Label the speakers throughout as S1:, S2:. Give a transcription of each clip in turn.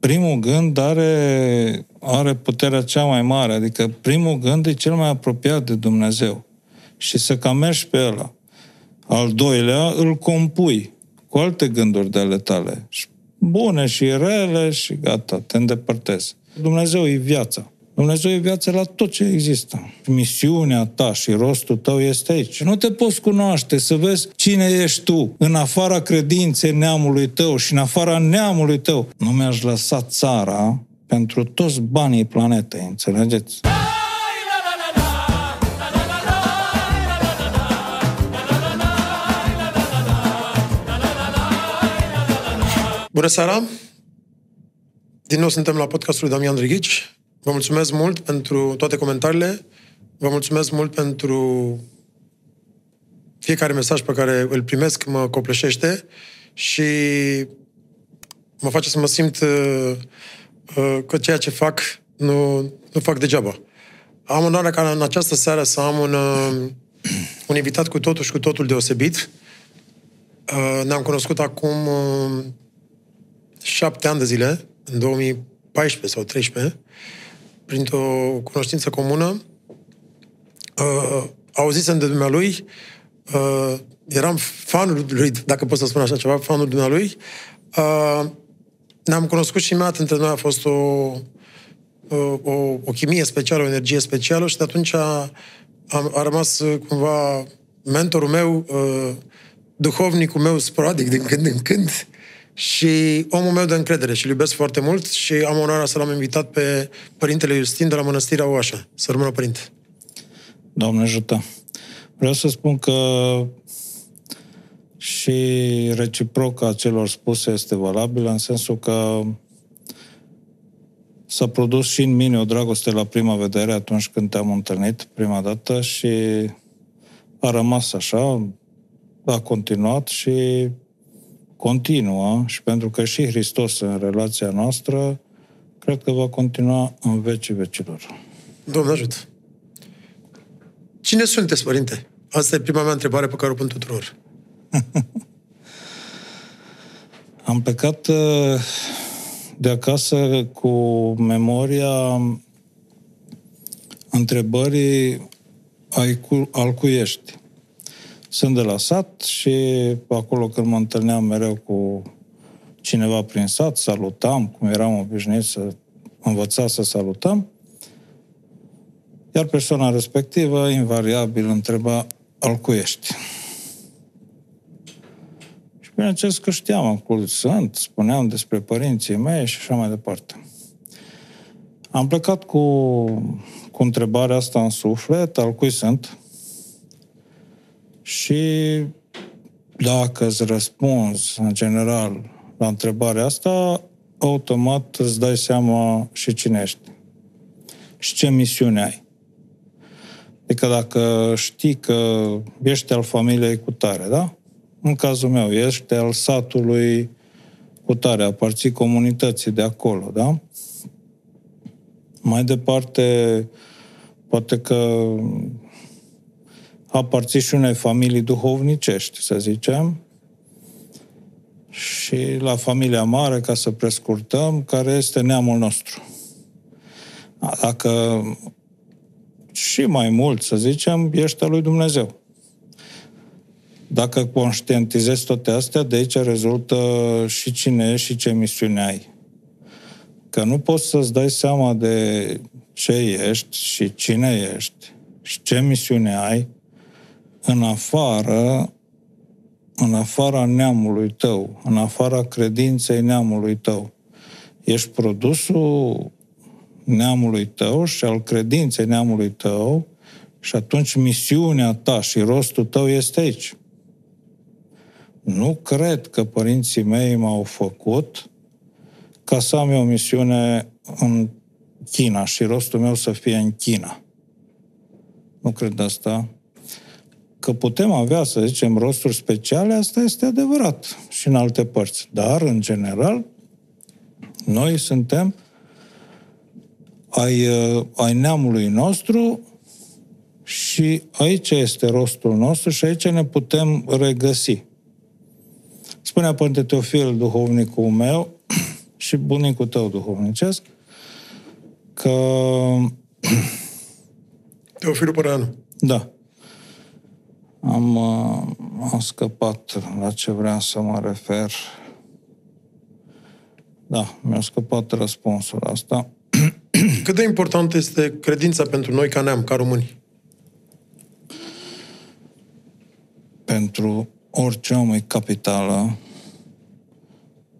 S1: primul gând are, are puterea cea mai mare, adică primul gând e cel mai apropiat de Dumnezeu. Și să cam mergi pe ăla. Al doilea îl compui cu alte gânduri de ale tale. Bune și rele și gata, te îndepărtezi. Dumnezeu e viața. Dumnezeu e viața la tot ce există. Misiunea ta și rostul tău este aici. Nu te poți cunoaște, să vezi cine ești tu, în afara credinței neamului tău și în afara neamului tău. Nu mi-aș lăsa țara pentru toți banii planetei, înțelegeți?
S2: Bună seara! Din nou suntem la podcastul lui Damian Drighici. Vă mulțumesc mult pentru toate comentariile. Vă mulțumesc mult pentru fiecare mesaj pe care îl primesc, mă copleșește și mă face să mă simt uh, uh, că ceea ce fac nu, nu fac degeaba. Am onoarea ca în această seară să am un, uh, un invitat cu totul și cu totul deosebit. Uh, ne-am cunoscut acum uh, șapte ani de zile, în 2014 sau 2013 printr-o cunoștință comună, uh, auzisem de dumnealui, uh, eram fanul lui, dacă pot să spun așa ceva, fanul dumnealui, uh, ne-am cunoscut și imediat între noi a fost o, o, o chimie specială, o energie specială și de atunci a, a, a rămas uh, cumva mentorul meu, uh, duhovnicul meu sporadic din când în când, și omul meu de încredere și îl iubesc foarte mult și am onoarea să l-am invitat pe Părintele Justin de la Mănăstirea Oașa. Să rămână Părinte.
S1: Doamne ajută! Vreau să spun că și reciproca celor spuse este valabilă în sensul că s-a produs și în mine o dragoste la prima vedere atunci când te-am întâlnit prima dată și a rămas așa, a continuat și continuă și pentru că și Hristos în relația noastră, cred că va continua în vecii vecilor.
S2: Domnul ajută! Cine sunteți, părinte? Asta e prima mea întrebare pe care o pun tuturor.
S1: Am plecat uh, de acasă cu memoria întrebării al cui ești. Sunt de la sat și acolo când mă întâlneam mereu cu cineva prin sat, salutam, cum eram obișnuit să învăța să salutăm, iar persoana respectivă, invariabil, întreba al cui ești. Și bineînțeles că știam acolo sunt, spuneam despre părinții mei și așa mai departe. Am plecat cu, cu întrebarea asta în suflet, al cui sunt, și dacă îți răspunzi, în general, la întrebarea asta, automat îți dai seama și cine ești. Și ce misiune ai. Adică dacă știi că ești al familiei cu tare, da? În cazul meu, ești al satului cu tare, aparții comunității de acolo, da? Mai departe, poate că aparții și unei familii duhovnicești, să zicem, și la familia mare, ca să prescurtăm, care este neamul nostru. Dacă și mai mult, să zicem, ești al lui Dumnezeu. Dacă conștientizezi toate astea, de aici rezultă și cine ești și ce misiune ai. Că nu poți să-ți dai seama de ce ești și cine ești și ce misiune ai în afară, în afara neamului tău, în afara credinței neamului tău. Ești produsul neamului tău și al credinței neamului tău și atunci misiunea ta și rostul tău este aici. Nu cred că părinții mei m-au făcut ca să am eu o misiune în China și rostul meu să fie în China. Nu cred asta că putem avea, să zicem, rosturi speciale, asta este adevărat și în alte părți. Dar, în general, noi suntem ai, uh, ai neamului nostru și aici este rostul nostru și aici ne putem regăsi. Spunea Părinte Teofil, duhovnicul meu, și bunicul tău duhovnicesc, că...
S2: Teofilul Părăanu.
S1: Da. Am, uh, am scăpat la ce vreau să mă refer. Da, mi-a scăpat răspunsul asta.
S2: Cât de important este credința pentru noi ca neam, ca români?
S1: Pentru orice om e capitală,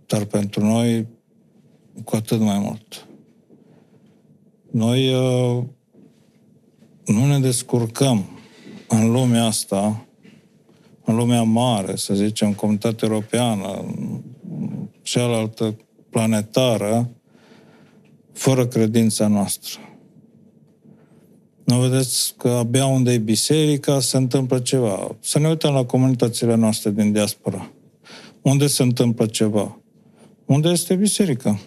S1: dar pentru noi cu atât mai mult. Noi uh, nu ne descurcăm în lumea asta, în lumea mare, să zicem, comunitatea europeană, cealaltă planetară, fără credința noastră. Nu vedeți că abia unde e biserica se întâmplă ceva. Să ne uităm la comunitățile noastre din diaspora. Unde se întâmplă ceva? Unde este biserica?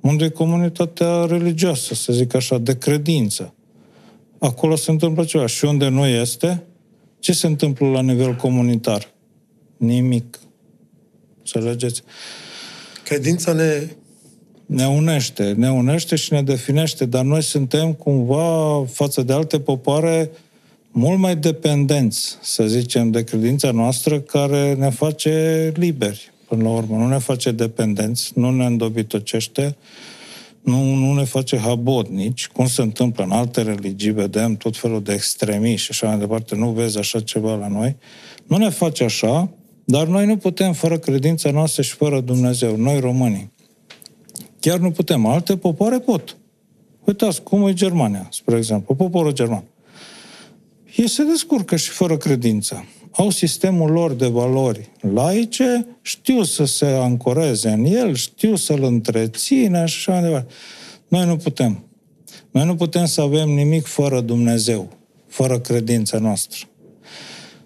S1: Unde e comunitatea religioasă, să zic așa, de credință? Acolo se întâmplă ceva. Și unde nu este, ce se întâmplă la nivel comunitar? Nimic. Înțelegeți?
S2: Credința ne
S1: ne unește, ne unește și ne definește, dar noi suntem cumva față de alte popoare mult mai dependenți, să zicem, de credința noastră care ne face liberi, până la urmă. Nu ne face dependenți, nu ne îndobitocește, nu, nu ne face habotnici, cum se întâmplă în alte religii, vedem tot felul de extremiști și așa mai departe, nu vezi așa ceva la noi. Nu ne face așa, dar noi nu putem fără credința noastră și fără Dumnezeu, noi românii. Chiar nu putem. Alte popoare pot. Uitați cum e Germania, spre exemplu, poporul german. Ei se descurcă și fără credință. Au sistemul lor de valori laice, știu să se ancoreze în el, știu să-l întrețină și așa mai departe. Noi nu putem. Noi nu putem să avem nimic fără Dumnezeu, fără credința noastră.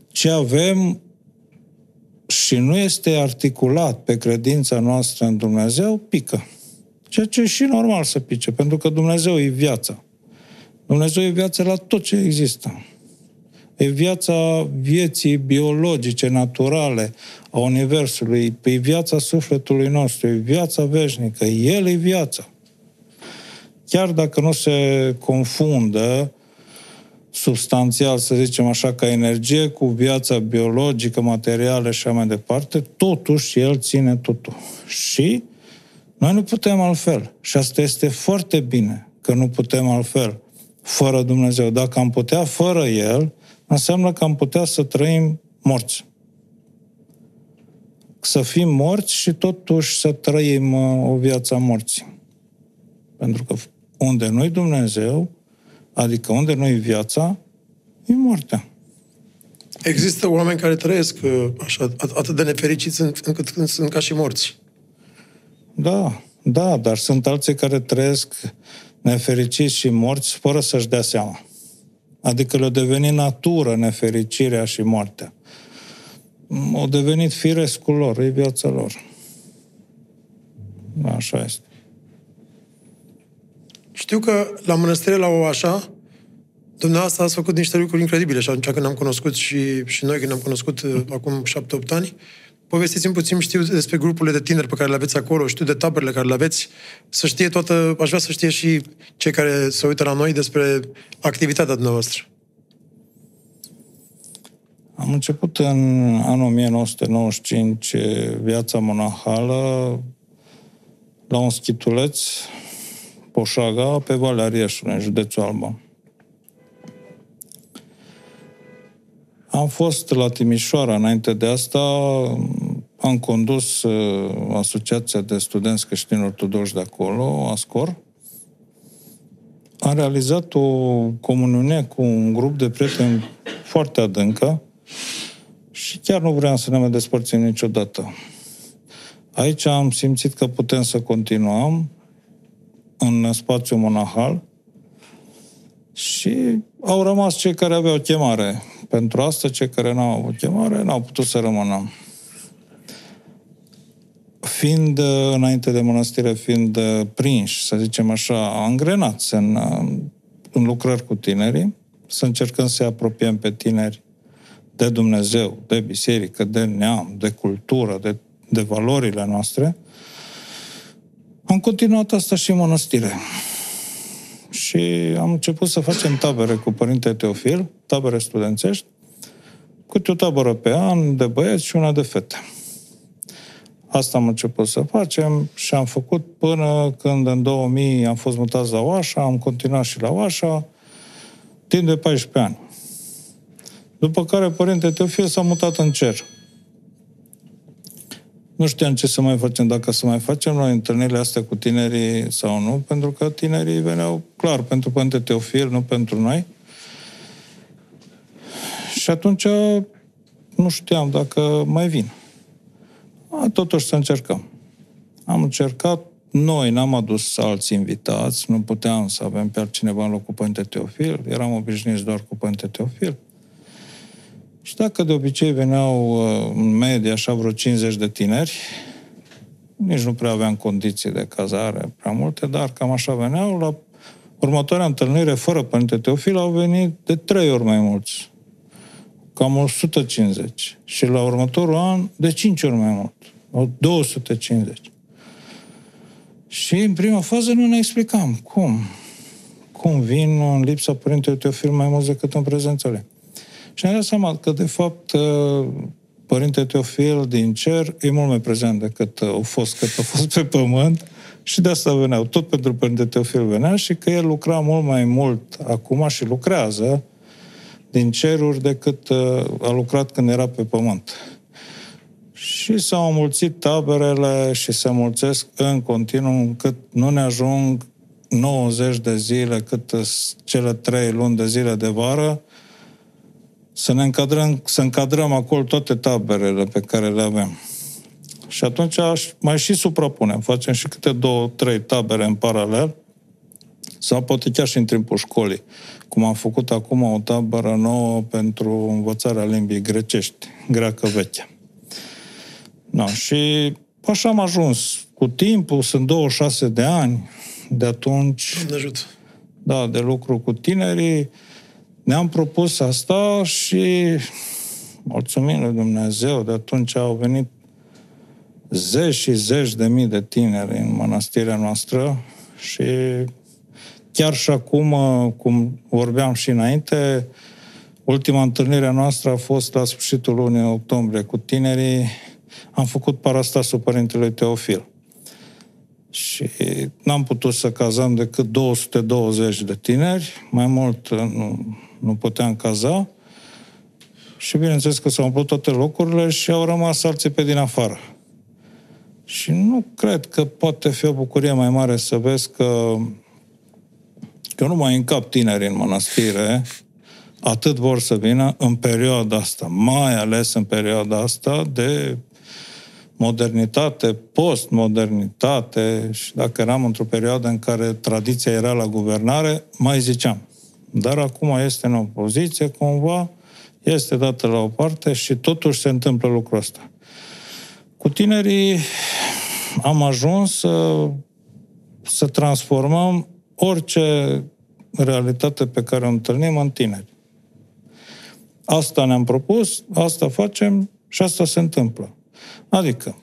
S1: Ce avem și nu este articulat pe credința noastră în Dumnezeu, pică. Ceea ce e și normal să pice, pentru că Dumnezeu e viața. Dumnezeu e viața la tot ce există. E viața vieții biologice, naturale, a Universului, e viața sufletului nostru, e viața veșnică, El e viața. Chiar dacă nu se confundă substanțial, să zicem așa, ca energie cu viața biologică, materială și așa mai departe, totuși El ține totul. Și noi nu putem altfel. Și asta este foarte bine, că nu putem altfel, fără Dumnezeu. Dacă am putea fără El, înseamnă că am putea să trăim morți. Să fim morți și totuși să trăim uh, o viață a morții. Pentru că unde nu-i Dumnezeu, adică unde nu-i viața, e moartea.
S2: Există oameni care trăiesc uh, așa, atât de nefericiți încât sunt ca și morți.
S1: Da, da, dar sunt alții care trăiesc nefericiți și morți fără să-și dea seama. Adică le-a devenit natură nefericirea și moartea. Au devenit firescul lor, e viața lor. Așa este.
S2: Știu că la mănăstire la Oașa, dumneavoastră ați făcut niște lucruri incredibile și atunci când am cunoscut și, și noi când am cunoscut uh, acum șapte-opt ani, Povestiți-mi puțin, știu despre grupurile de tineri pe care le aveți acolo, știu de taberele care le aveți, să știe toată, aș vrea să știe și cei care se uită la noi despre activitatea dumneavoastră.
S1: Am început în anul 1995 viața monahală la un schituleț, Poșaga, pe Valea Rieșului, în județul Alba. Am fost la Timișoara înainte de asta, am condus uh, Asociația de Studenți Creștini Ortodoși de acolo, ASCOR. Am realizat o comuniune cu un grup de prieteni foarte adâncă și chiar nu vreau să ne mai despărțim niciodată. Aici am simțit că putem să continuăm în spațiu monahal și au rămas cei care aveau chemare pentru asta, cei care n-au avut chemare n-au putut să rămână. Fiind, înainte de mănăstire, fiind prinși, să zicem așa, angrenați în, în lucrări cu tinerii, să încercăm să apropiem pe tineri de Dumnezeu, de biserică, de neam, de cultură, de, de valorile noastre, am continuat asta și în mănăstire. Și am început să facem tabere cu Părinte Teofil, tabere studențești, câte o tabără pe an de băieți și una de fete. Asta am început să facem și am făcut până când în 2000 am fost mutați la Oașa, am continuat și la Oașa, timp de 14 ani. După care Părinte Teofil s-a mutat în cer. Nu știam ce să mai facem, dacă să mai facem noi întâlnirile astea cu tinerii sau nu, pentru că tinerii veneau clar pentru Părinte Teofil, nu pentru noi. Și atunci nu știam dacă mai vin. A, totuși să încercăm. Am încercat, noi n-am adus alți invitați, nu puteam să avem pe altcineva în locul Părinte Teofil, eram obișnuiți doar cu Părinte Teofil. Și dacă de obicei veneau uh, în medie așa vreo 50 de tineri, nici nu prea aveam condiții de cazare prea multe, dar cam așa veneau. La următoarea întâlnire, fără Părinte Teofil, au venit de trei ori mai mulți. Cam 150. Și la următorul an, de cinci ori mai mult. 250. Și în prima fază nu ne explicam cum. Cum vin în lipsa Părinte Teofil mai mult decât în prezența lui. Și ne-am dat seama că, de fapt, uh, Părinte Teofil din cer e mult mai prezent decât uh, au fost, cât a fost pe pământ și de asta veneau. Tot pentru Părinte Teofil venea și că el lucra mult mai mult acum și lucrează din ceruri decât uh, a lucrat când era pe pământ. Și s-au mulțit taberele și se mulțesc în continuu încât nu ne ajung 90 de zile cât cele trei luni de zile de vară să ne încadrăm, să încadrăm acolo toate taberele pe care le avem. Și atunci mai și suprapunem, facem și câte două, trei tabere în paralel, sau poate chiar și în timpul școlii, cum am făcut acum o tabără nouă pentru învățarea limbii grecești, greacă veche. No, și așa am ajuns. Cu timpul, sunt 26 de ani, de atunci...
S2: Doamne ajut.
S1: Da, de lucru cu tinerii, ne-am propus asta și mulțumim lui Dumnezeu, de atunci au venit zeci și zeci de mii de tineri în mănăstirea noastră și chiar și acum, cum vorbeam și înainte, ultima întâlnire a noastră a fost la sfârșitul lunii octombrie cu tinerii. Am făcut parastasul Părintelui Teofil. Și n-am putut să cazăm decât 220 de tineri, mai mult nu, nu puteam caza. Și bineînțeles că s-au umplut toate locurile și au rămas alții pe din afară. Și nu cred că poate fi o bucurie mai mare să vezi că, că nu mai încap tineri în mănăstire, atât vor să vină în perioada asta, mai ales în perioada asta de modernitate, postmodernitate și dacă eram într-o perioadă în care tradiția era la guvernare, mai ziceam. Dar acum este în opoziție, cumva, este dată la o parte și totuși se întâmplă lucrul ăsta. Cu tinerii am ajuns să, să transformăm orice realitate pe care o întâlnim în tineri. Asta ne-am propus, asta facem și asta se întâmplă. Adică,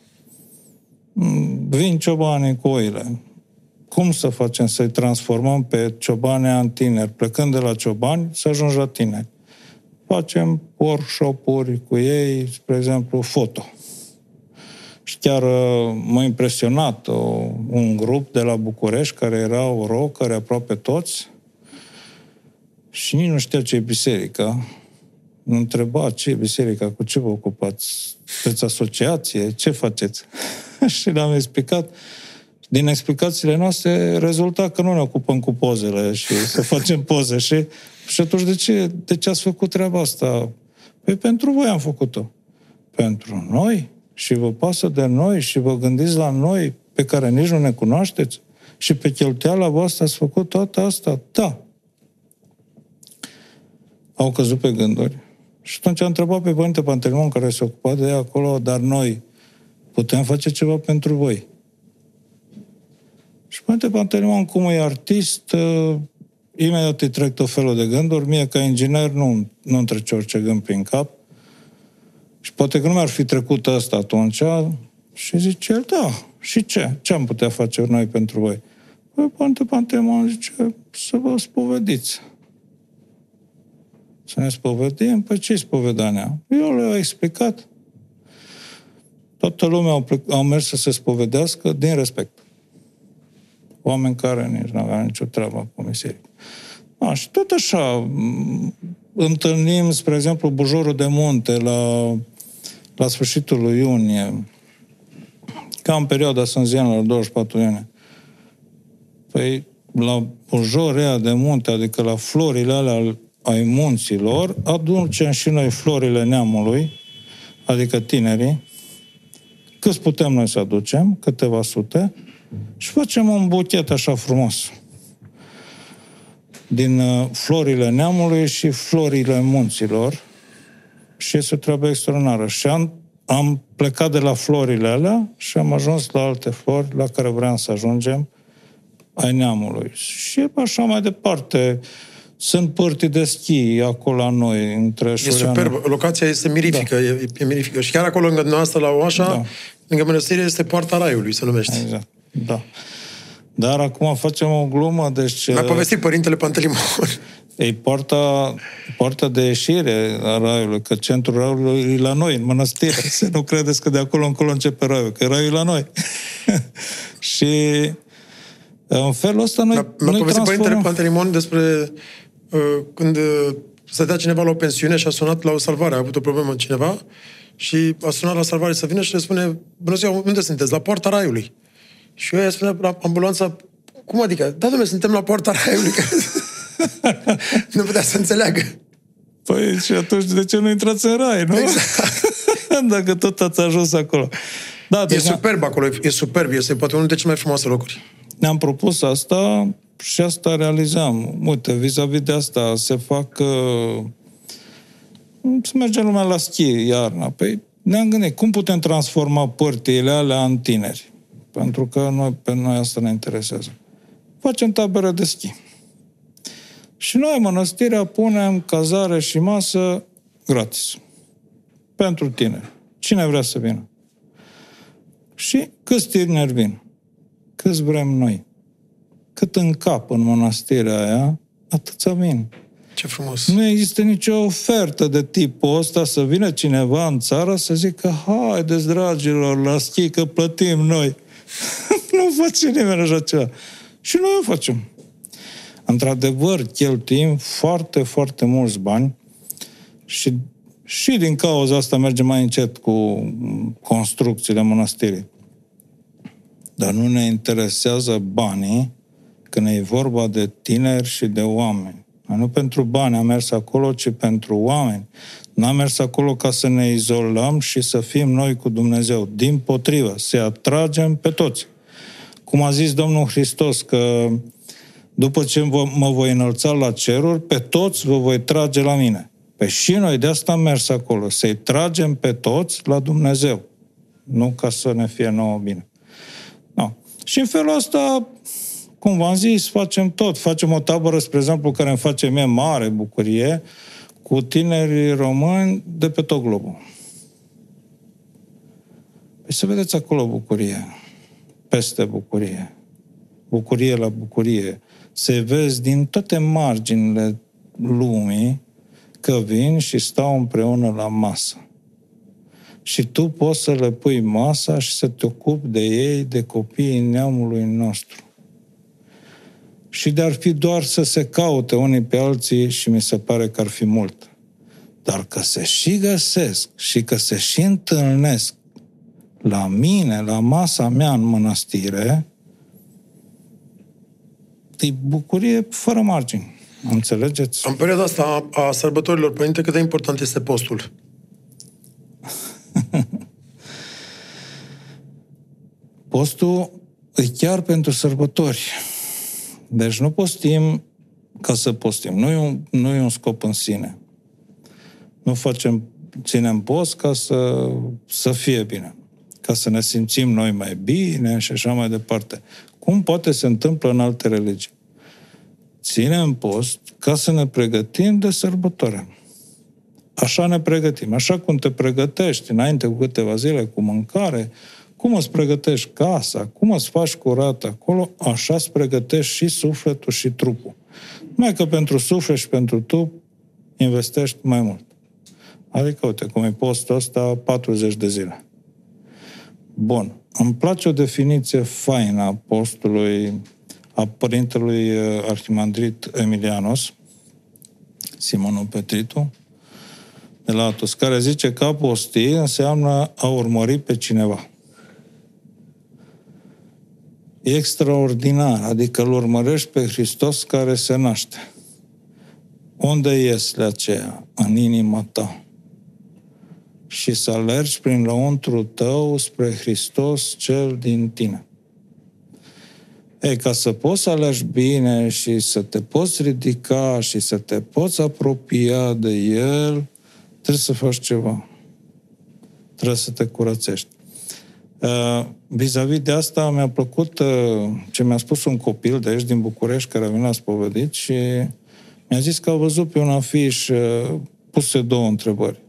S1: vin ciobanii cu oile, cum să facem să-i transformăm pe ciobani în tineri, plecând de la ciobani să ajungi la tineri. Facem workshop-uri cu ei, spre exemplu, foto. Și chiar uh, m-a impresionat o, uh, un grup de la București, care erau rocări aproape toți, și nici nu știa ce e biserica. Nu întreba ce e biserica, cu ce vă ocupați, sunteți asociație, ce faceți? și le-am explicat din explicațiile noastre rezulta că nu ne ocupăm cu pozele și să facem poze. Și, și atunci de ce, de ce ați făcut treaba asta? Păi pentru voi am făcut-o. Pentru noi? Și vă pasă de noi și vă gândiți la noi pe care nici nu ne cunoașteți? Și pe cheltuiala voastră ați făcut toată asta? Da. Au căzut pe gânduri. Și atunci am întrebat pe Părinte Pantelimon, care se ocupa de ea acolo, dar noi putem face ceva pentru voi. Și Părinte Pantelimon, cum e artist, uh, imediat îi trec tot felul de gânduri. Mie, ca inginer, nu, nu îmi trece orice gând prin cap. Și poate că nu mi-ar fi trecut ăsta atunci Și zice el, da, și ce? Ce am putea face noi pentru voi? Păi, Părinte Pantemon zice, să vă spovediți. Să ne spovedim? Păi ce spovedania? Eu le-am explicat. Toată lumea au, plec, au mers să se spovedească din respect. Oameni care nici nu aveau nicio treabă cu biserică. A, și tot așa, întâlnim, spre exemplu, Bujorul de Munte la, la sfârșitul lui iunie, ca în perioada sânzianelor, 24 iunie. Păi, la Bujorea de Munte, adică la florile alea ai munților, aducem și noi florile neamului, adică tinerii, câți putem noi să aducem, câteva sute, și facem un buchet așa frumos. Din uh, florile neamului și florile munților și este o treabă extraordinară. Și am, am plecat de la florile alea și am ajuns la alte flori la care vreau să ajungem ai neamului. Și așa mai departe. Sunt părți de schi acolo la noi, între
S2: E
S1: Șureanu.
S2: superb. Locația este mirifică. Da. E, e mirifică. Și chiar acolo, lângă dumneavoastră, la Oașa,
S1: Da.
S2: da. lângă mănăstire, este Poarta Raiului, se numește.
S1: Exact, da. Dar acum facem o glumă, deci...
S2: Mi-a povestit Părintele Pantelimon.
S1: Ei, poarta, poarta de ieșire a raiului, că centrul raiului e la noi, în mănăstire. Să nu credeți că de acolo încolo începe raiul, că raiul e la noi. și în felul ăsta noi,
S2: Mi-a, mi-a
S1: noi
S2: povestit Părintele
S1: transformăm...
S2: Pantelimon despre uh, când uh, stătea cineva la o pensiune și a sunat la o salvare, a avut o problemă cineva și a sunat la salvare să vină și le spune, bună ziua, unde sunteți? La poarta raiului. Și eu i spune la ambulanța, cum adică? Da, domnule, suntem la poarta raiului. Că... nu putea să înțeleagă.
S1: Păi și atunci de ce nu intrați în rai, nu?
S2: Exact.
S1: Dacă tot ați ajuns acolo. Da,
S2: E
S1: deci
S2: superb acolo, e superb, este poate unul dintre cele mai frumoase locuri.
S1: ne-am propus asta și asta realizam. Uite, vis-a-vis de asta se fac... Uh, să merge lumea la schi iarna. Păi ne-am gândit, cum putem transforma părțile alea în tineri? Pentru că noi, pe noi asta ne interesează. Facem tabere de schi. Și noi, mănăstirea, punem cazare și masă gratis. Pentru tineri. Cine vrea să vină? Și câți tineri vin? Câți vrem noi? Cât în cap în mănăstirea aia, atâția vin.
S2: Ce frumos.
S1: Nu există nicio ofertă de tipul ăsta să vină cineva în țară să zică haideți, dragilor, la schi că plătim noi. nu face nimeni așa ceva. Și noi o facem. Într-adevăr, cheltuim foarte, foarte mulți bani și, și din cauza asta mergem mai încet cu construcțiile mănăstirii. Dar nu ne interesează banii când e vorba de tineri și de oameni. Noi Nu pentru bani am mers acolo, ci pentru oameni. N-am mers acolo ca să ne izolăm și să fim noi cu Dumnezeu. Din potrivă, să atragem pe toți. Cum a zis Domnul Hristos că după ce vă- mă voi înălța la ceruri, pe toți vă voi trage la mine. Pe și noi de asta am mers acolo, să-i tragem pe toți la Dumnezeu. Nu ca să ne fie nouă bine. No. Și în felul ăsta, cum v-am zis, facem tot. Facem o tabără, spre exemplu, care îmi face mie mare bucurie, cu tineri români de pe tot globul. Păi să vedeți acolo bucurie. Peste bucurie. Bucurie la bucurie. Se vezi din toate marginile lumii că vin și stau împreună la masă. Și tu poți să le pui masa și să te ocupi de ei, de copiii neamului nostru. Și de-ar fi doar să se caute unii pe alții și mi se pare că ar fi mult. Dar că se și găsesc și că se și întâlnesc la mine, la masa mea în mănăstire, e bucurie fără margini. Înțelegeți?
S2: În perioada asta a, a sărbătorilor, Părinte, cât de important este postul?
S1: Postul e chiar pentru sărbători. Deci nu postim ca să postim. Nu e un, nu e un scop în sine. Nu facem, ținem post ca să, să fie bine. Ca să ne simțim noi mai bine și așa mai departe. Cum poate se întâmplă în alte religii? Ținem post ca să ne pregătim de sărbătoare. Așa ne pregătim. Așa cum te pregătești înainte cu câteva zile cu mâncare, Cum îți pregătești casa, cum îți faci curat acolo, așa îți pregătești și sufletul și trupul. Mai că pentru suflet și pentru trup investești mai mult. Adică, uite, cum e postul ăsta, 40 de zile. Bun. Îmi place o definiție faină a postului a părintelui uh, arhimandrit Emilianos, Simonul Petritu, de la Atos, care zice că a posti înseamnă a urmări pe cineva. E extraordinar, adică îl urmărești pe Hristos care se naște. Unde este aceea? În inima ta. Și să alergi prin lăuntru tău spre Hristos cel din tine. Ei, ca să poți să alegi bine și să te poți ridica și să te poți apropia de El, trebuie să faci ceva. Trebuie să te curățești. Uh, vis-a-vis de asta mi-a plăcut uh, ce mi-a spus un copil de aici din București care a venit la spovedit și mi-a zis că a văzut pe un afiș uh, puse două întrebări.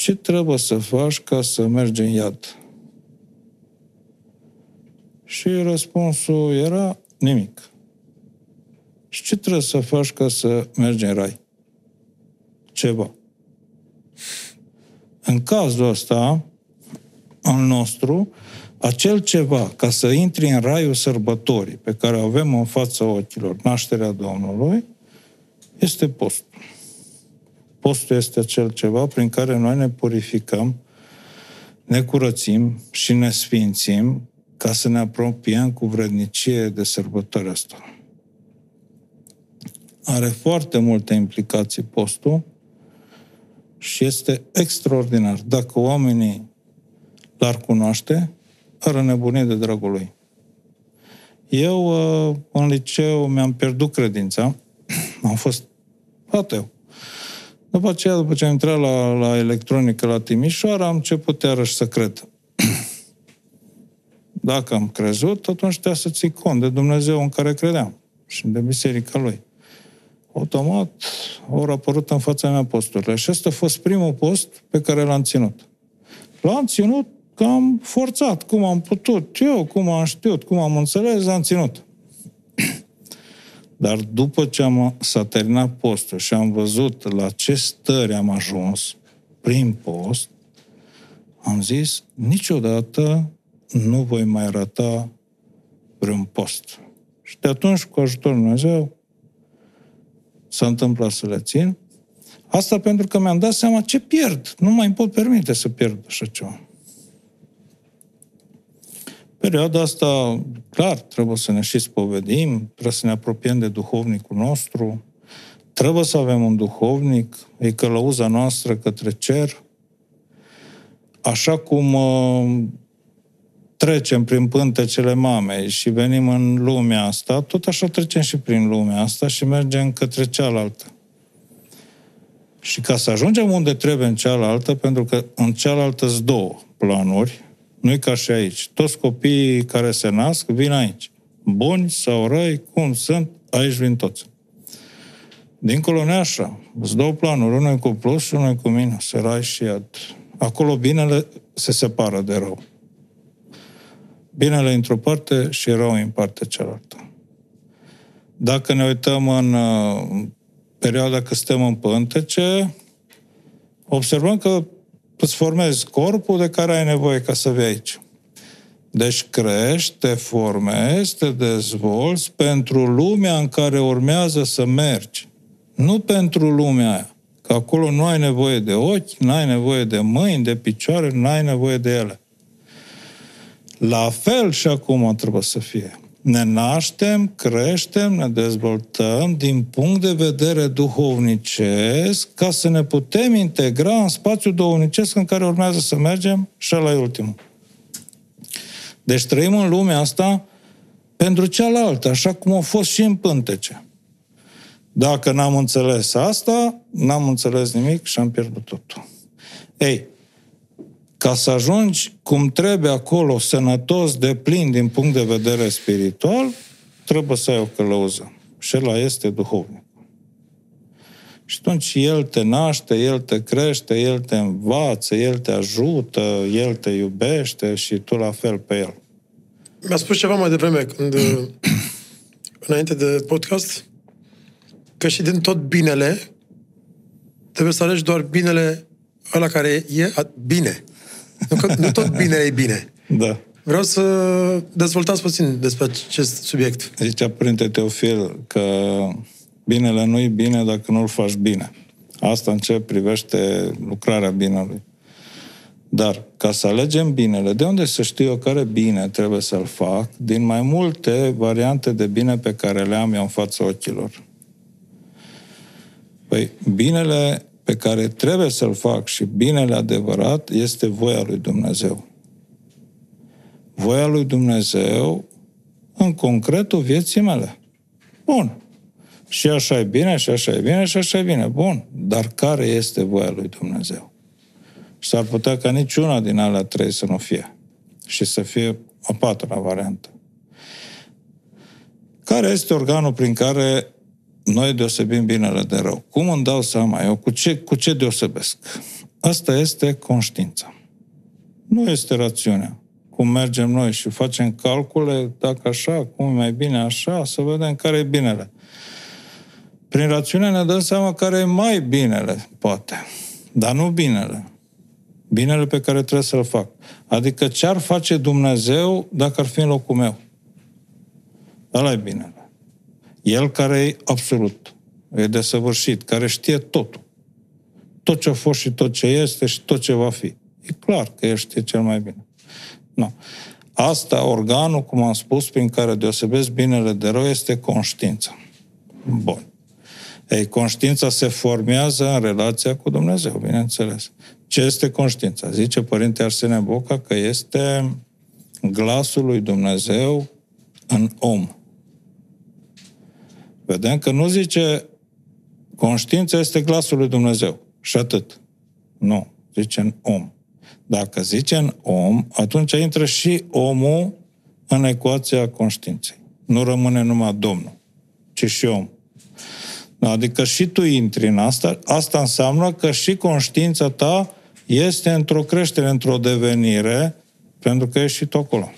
S1: Ce trebuie să faci ca să mergi în iad? Și răspunsul era nimic. Și ce trebuie să faci ca să mergi în rai? Ceva. În cazul ăsta, al nostru, acel ceva, ca să intri în raiul sărbătorii pe care o avem în fața ochilor, nașterea Domnului, este postul. Postul este acel ceva prin care noi ne purificăm, ne curățim și ne sfințim ca să ne apropiem cu vrednicie de sărbătoarea asta. Are foarte multe implicații postul și este extraordinar. Dacă oamenii l-ar cunoaște, ar înnebuni de dragul lui. Eu, uh, în liceu, mi-am pierdut credința. Am fost ateu. După aceea, după ce am intrat la, la electronică la Timișoara, am început iarăși să cred. Dacă am crezut, atunci trebuie să ții cont de Dumnezeu în care credeam și de biserica lui. Automat au apărut în fața mea posturile. Și ăsta a fost primul post pe care l-am ținut. L-am ținut că am forțat, cum am putut, eu, cum am știut, cum am înțeles, am ținut. Dar după ce am, s-a terminat postul și am văzut la ce stări am ajuns prin post, am zis, niciodată nu voi mai rata vreun post. Și de atunci, cu ajutorul Dumnezeu, s-a întâmplat să le țin. Asta pentru că mi-am dat seama ce pierd. Nu mai pot permite să pierd așa ceva. Perioada asta, clar, trebuie să ne și spovedim, trebuie să ne apropiem de duhovnicul nostru, trebuie să avem un duhovnic, e călăuza noastră către cer, așa cum uh, trecem prin pântecele mamei și venim în lumea asta, tot așa trecem și prin lumea asta și mergem către cealaltă. Și ca să ajungem unde trebuie în cealaltă, pentru că în cealaltă sunt două planuri, nu e ca și aici. Toți copiii care se nasc vin aici. Buni sau răi, cum sunt, aici vin toți. Dincolo nu așa. Sunt două planuri, unul cu plus și unul cu minus, rai și iad. Acolo binele se separă de rău. Binele într-o parte și rău în partea cealaltă. Dacă ne uităm în uh, perioada că stăm în pântece, observăm că îți formezi corpul de care ai nevoie ca să vii aici. Deci crești, te formezi, te dezvolți pentru lumea în care urmează să mergi. Nu pentru lumea aia. Că acolo nu ai nevoie de ochi, nu ai nevoie de mâini, de picioare, nu ai nevoie de ele. La fel și acum trebuie să fie ne naștem, creștem, ne dezvoltăm din punct de vedere duhovnicesc ca să ne putem integra în spațiul duhovnicesc în care urmează să mergem și la ultimul. Deci trăim în lumea asta pentru cealaltă, așa cum a fost și în pântece. Dacă n-am înțeles asta, n-am înțeles nimic și am pierdut totul. Ei, ca să ajungi cum trebuie acolo, sănătos, de plin din punct de vedere spiritual, trebuie să ai o călăuză. Și ăla este duhovnic. Și atunci El te naște, El te crește, El te învață, El te ajută, El te iubește și tu la fel pe El.
S2: Mi-a spus ceva mai devreme, când, înainte de podcast, că și din tot binele trebuie să alegi doar binele ăla care e bine. Nu, că, nu tot binele e bine.
S1: Da.
S2: Vreau să dezvoltați puțin despre acest subiect.
S1: Zicea Părinte Teofil că binele nu e bine dacă nu-l faci bine. Asta în ce privește lucrarea binelui. Dar ca să alegem binele, de unde să știu eu care bine trebuie să-l fac din mai multe variante de bine pe care le am eu în fața ochilor? Păi, binele pe care trebuie să-l fac și binele adevărat este voia lui Dumnezeu. Voia lui Dumnezeu în concretul vieții mele. Bun. Și așa e bine, și așa e bine, și așa e bine. Bun. Dar care este voia lui Dumnezeu? Și s-ar putea ca niciuna din alea trei să nu fie. Și să fie a patra variantă. Care este organul prin care noi deosebim binele de rău? Cum îmi dau seama eu? Cu ce, cu ce deosebesc? Asta este conștiința. Nu este rațiunea. Cum mergem noi și facem calcule, dacă așa, cum e mai bine așa, să vedem care e binele. Prin rațiune ne dăm seama care e mai binele, poate. Dar nu binele. Binele pe care trebuie să-l fac. Adică ce ar face Dumnezeu dacă ar fi în locul meu? Ăla e binele. El care e absolut, e desăvârșit, care știe totul. Tot ce a fost și tot ce este și tot ce va fi. E clar că el știe cel mai bine. Nu. Asta, organul, cum am spus, prin care deosebesc binele de rău, este conștiința. Bun. Ei, conștiința se formează în relația cu Dumnezeu, bineînțeles. Ce este conștiința? Zice Părinte Arsene Boca că este glasul lui Dumnezeu în om. Vedem că nu zice conștiința este glasul lui Dumnezeu și atât. Nu, zice în om. Dacă zice în om, atunci intră și omul în ecuația conștiinței. Nu rămâne numai Domnul, ci și om. Adică și tu intri în asta, asta înseamnă că și conștiința ta este într-o creștere, într-o devenire, pentru că ești și tu acolo.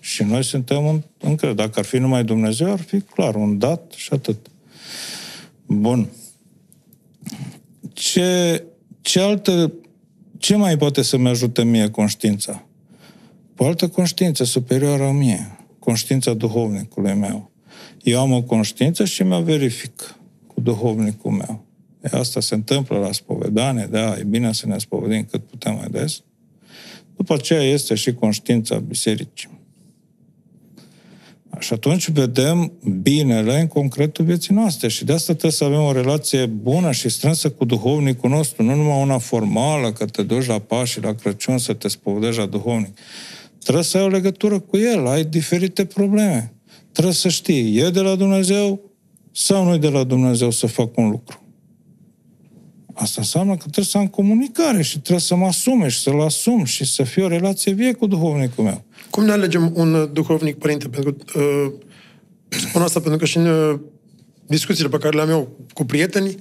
S1: Și noi suntem în, încă, dacă ar fi numai Dumnezeu, ar fi clar, un dat și atât. Bun. Ce, ce altă, ce mai poate să-mi ajute mie conștiința? O altă conștiință superioară a mie, conștiința duhovnicului meu. Eu am o conștiință și mi-o verific cu duhovnicul meu. E, asta se întâmplă la spovedanie, da, e bine să ne spovedim cât putem mai des. După aceea este și conștiința bisericii. Și atunci vedem binele în concretul vieții noastre și de asta trebuie să avem o relație bună și strânsă cu duhovnicul nostru, nu numai una formală, că te duci la Paști la Crăciun să te spovedești la duhovnic. Trebuie să ai o legătură cu el, ai diferite probleme. Trebuie să știi, e de la Dumnezeu sau nu e de la Dumnezeu să fac un lucru. Asta înseamnă că trebuie să am comunicare și trebuie să mă asume și să-l asum și să fie o relație vie cu duhovnicul meu.
S2: Cum ne alegem un duhovnic, părinte? Pentru că, uh, spun asta pentru că și în uh, discuțiile pe care le-am eu cu prietenii,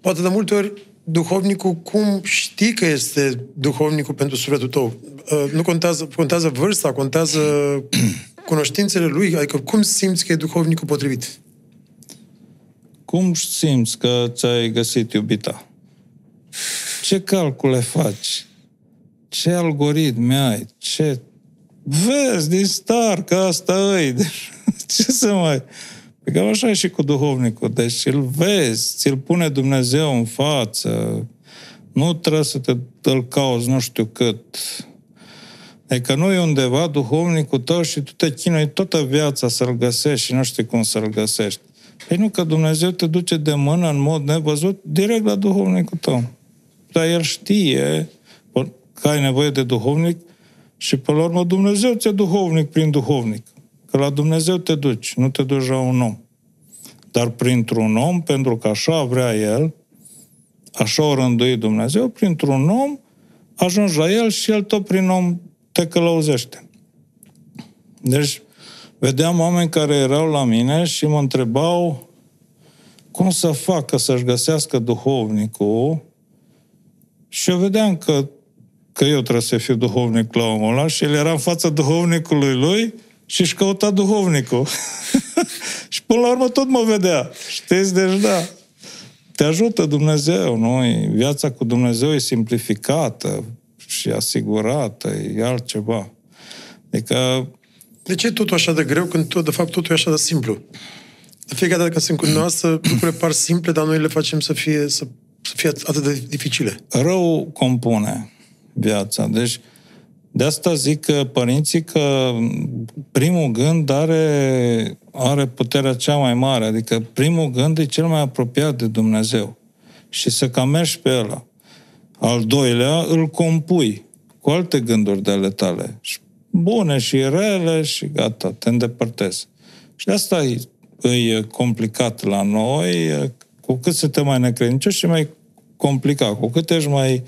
S2: poate de multe ori duhovnicul, cum știi că este duhovnicul pentru sufletul tău? Uh, nu contează, contează vârsta, contează cunoștințele lui, adică cum simți că e duhovnicul potrivit?
S1: Cum simți că ți-ai găsit iubita? Ce calcule faci? Ce algoritmi ai? Ce... Vezi din star că asta e. Ce să mai... Pe că așa e și cu duhovnicul. Deci îl vezi, ți-l pune Dumnezeu în față. Nu trebuie să te îl cauți nu știu cât. Adică nu e undeva duhovnicul tău și tu te chinui toată viața să-l găsești și nu știi cum să-l găsești. Păi nu, că Dumnezeu te duce de mână în mod nevăzut direct la duhovnicul tău. Dar El știe că ai nevoie de duhovnic și pe la urmă Dumnezeu ți-e duhovnic prin duhovnic. Că la Dumnezeu te duci, nu te duci la un om. Dar printr-un om, pentru că așa vrea El, așa o rânduie Dumnezeu, printr-un om ajungi la El și El tot prin om te călăuzește. Deci, vedeam oameni care erau la mine și mă întrebau cum să facă să-și găsească duhovnicul și eu vedeam că, că eu trebuie să fiu duhovnic la omul ăla și el era în fața duhovnicului lui și își căuta duhovnicul. și până la urmă tot mă vedea. Știți? Deci da. Te ajută Dumnezeu, nu? Viața cu Dumnezeu e simplificată și asigurată, e altceva. Adică...
S2: De ce e totul așa de greu când tot, de fapt totul e așa de simplu? De fiecare dată când sunt cu dumneavoastră, lucrurile par simple, dar noi le facem să fie, să, să fie atât de dificile.
S1: Rău compune viața. Deci, de asta zic că părinții că primul gând are, are puterea cea mai mare, adică primul gând e cel mai apropiat de Dumnezeu și să cam mergi pe ăla. Al doilea îl compui cu alte gânduri de ale tale, bune și rele și gata, te îndepărtezi. Și de asta e, e complicat la noi, cu cât suntem mai necredincioși și mai complicat, cu cât ești mai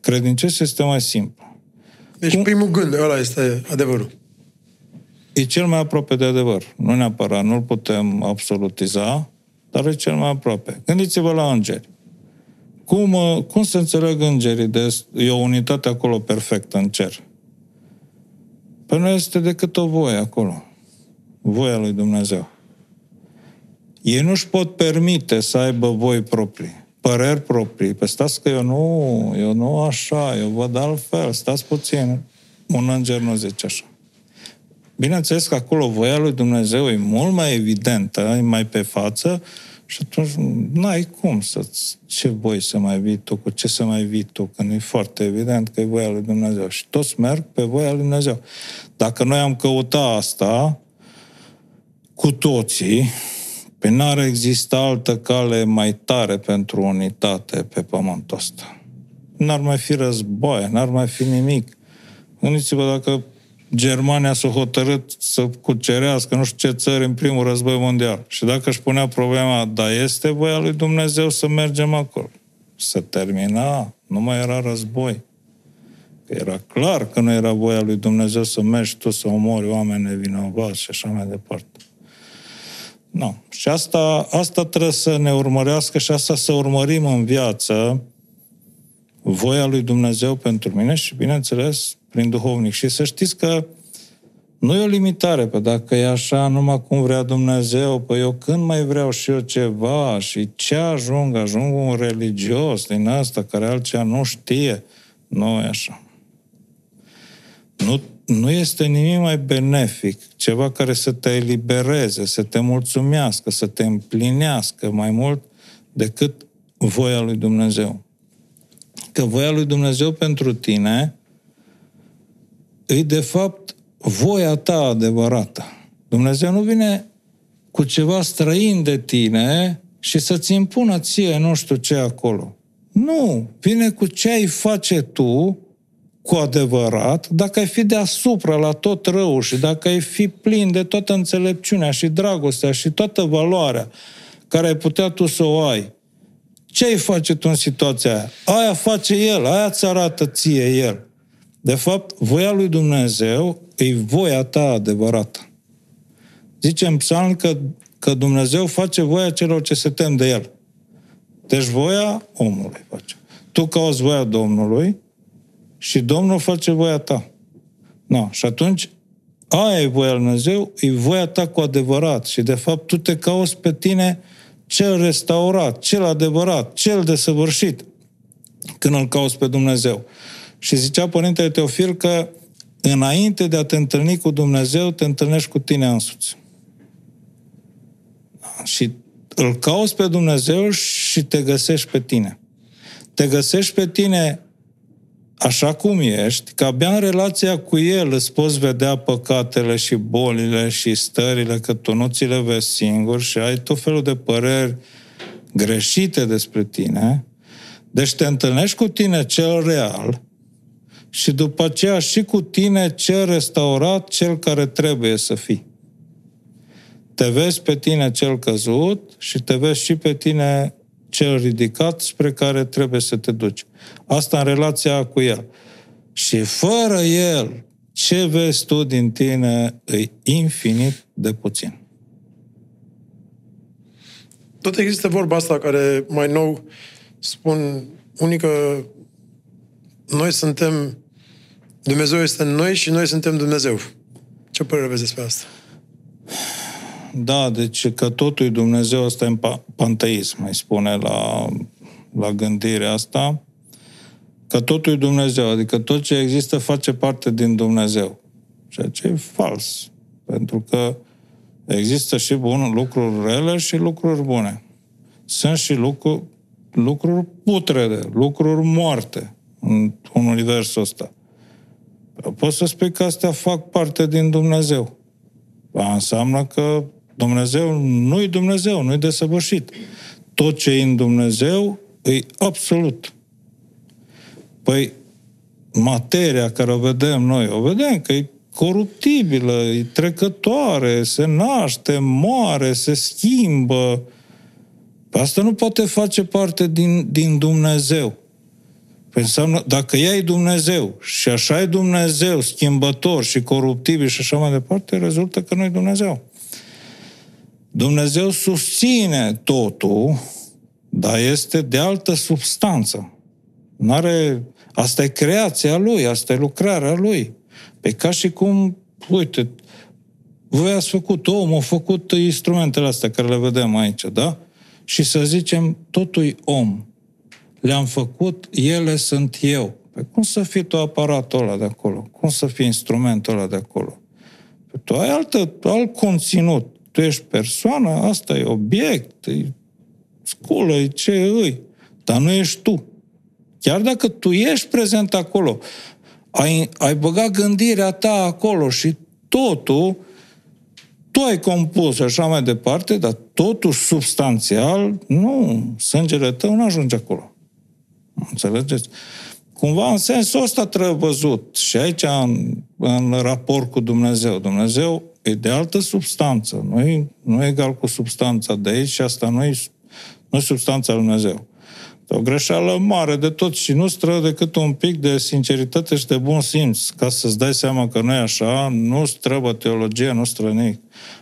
S1: credincios, este mai simplu.
S2: Deci Cum? primul gând, ăla este adevărul.
S1: E cel mai aproape de adevăr. Nu neapărat, nu-l putem absolutiza, dar e cel mai aproape. Gândiți-vă la îngeri. Cum, uh, cum se înțeleg îngerii? De, e o unitate acolo perfectă în cer. Păi nu este decât o voie acolo. Voia lui Dumnezeu. Ei nu-și pot permite să aibă voi proprii păreri proprii. Păi stați că eu nu, eu nu așa, eu văd altfel, stați puțin. Un înger nu zice așa. Bineînțeles că acolo voia lui Dumnezeu e mult mai evidentă, e mai pe față și atunci n-ai cum să ce voi să mai vii tu, cu ce să mai vii tu, când e foarte evident că e voia lui Dumnezeu. Și toți merg pe voia lui Dumnezeu. Dacă noi am căutat asta cu toții, Păi n-ar exista altă cale mai tare pentru unitate pe pământul ăsta. N-ar mai fi război, n-ar mai fi nimic. Gândiți-vă dacă Germania s-a hotărât să cucerească nu știu ce țări în primul război mondial. Și dacă își punea problema, da, este voia lui Dumnezeu să mergem acolo. Să termina, nu mai era război. Era clar că nu era voia lui Dumnezeu să mergi tu să omori oameni nevinovați și așa mai departe. Nu. Și asta, asta trebuie să ne urmărească și asta să urmărim în viață voia lui Dumnezeu pentru mine și, bineînțeles, prin duhovnic. Și să știți că nu e o limitare, pe dacă e așa numai cum vrea Dumnezeu, păi eu când mai vreau și eu ceva și ce ajung? Ajung un religios din asta care altceva nu știe. Nu e așa. Nu nu este nimic mai benefic, ceva care să te elibereze, să te mulțumească, să te împlinească mai mult decât voia lui Dumnezeu. Că voia lui Dumnezeu pentru tine e de fapt voia ta adevărată. Dumnezeu nu vine cu ceva străin de tine și să-ți impună ție nu știu ce acolo. Nu, vine cu ce ai face tu cu adevărat, dacă ai fi deasupra la tot rău și dacă ai fi plin de toată înțelepciunea și dragostea și toată valoarea care ai putea tu să o ai, ce ai face tu în situația aia? Aia face El, aia ți arată ție El. De fapt, voia lui Dumnezeu e voia ta adevărată. Zice în psalm că, că Dumnezeu face voia celor ce se tem de El. Deci voia omului face. Tu cauți voia Domnului, și Domnul face voia ta. No. Și atunci, aia e voia lui Dumnezeu, e voia ta cu adevărat. Și de fapt tu te cauți pe tine cel restaurat, cel adevărat, cel desăvârșit, când îl cauți pe Dumnezeu. Și zicea Părintele Teofil că înainte de a te întâlni cu Dumnezeu, te întâlnești cu tine însuți. Și îl cauți pe Dumnezeu și te găsești pe tine. Te găsești pe tine așa cum ești, că abia în relația cu El îți poți vedea păcatele și bolile și stările, că tu nu ți le vezi singur și ai tot felul de păreri greșite despre tine. Deci te întâlnești cu tine cel real și după aceea și cu tine cel restaurat, cel care trebuie să fii. Te vezi pe tine cel căzut și te vezi și pe tine cel ridicat spre care trebuie să te duci. Asta în relația cu el. Și fără el, ce vezi tu din tine e infinit de puțin.
S2: tot există vorba asta care mai nou spun unii că noi suntem Dumnezeu este în noi și noi suntem Dumnezeu. Ce părere aveți despre asta?
S1: Da, deci că totul e Dumnezeu, asta e în panteism, mai spune la, la gândirea asta, că totul e Dumnezeu, adică tot ce există face parte din Dumnezeu. Ceea ce e fals, pentru că există și bun, lucruri rele și lucruri bune. Sunt și lucruri, lucruri putrede, lucruri moarte în, în universul ăsta. Poți să spui că astea fac parte din Dumnezeu. Ba, înseamnă că Dumnezeu nu-i Dumnezeu, nu-i desăvârșit. Tot ce e în Dumnezeu e absolut. Păi, materia care o vedem noi, o vedem că e coruptibilă, e trecătoare, se naște, moare, se schimbă. Asta nu poate face parte din, din Dumnezeu. Păi înseamnă, dacă ea e Dumnezeu și așa e Dumnezeu, schimbător și coruptibil și așa mai departe, rezultă că nu e Dumnezeu. Dumnezeu susține totul, dar este de altă substanță. N-are... Asta e creația lui, asta e lucrarea lui. Pe ca și cum, uite, voi ați făcut, om a făcut instrumentele astea care le vedem aici, da? Și să zicem, totul e om le-am făcut, ele sunt eu. Păi cum să fii tu aparatul ăla de acolo? Cum să fii instrumentul ăla de acolo? Păi tu ai altă, alt conținut. Tu ești persoană, asta e obiect, e sculă, e ce îi. Dar nu ești tu. Chiar dacă tu ești prezent acolo, ai, ai băgat gândirea ta acolo și totul tu ai compus așa mai departe, dar totul substanțial, nu, sângele tău nu ajunge acolo. Înțelegeți? Cumva în sensul ăsta trebuie văzut și aici în, în raport cu Dumnezeu. Dumnezeu e de altă substanță, nu e, nu e egal cu substanța de aici și asta nu e, nu e substanța lui Dumnezeu. E o greșeală mare de tot și nu stră decât un pic de sinceritate și de bun simț. Ca să-ți dai seama că nu e așa, nu străbă teologia, nu stră nimic.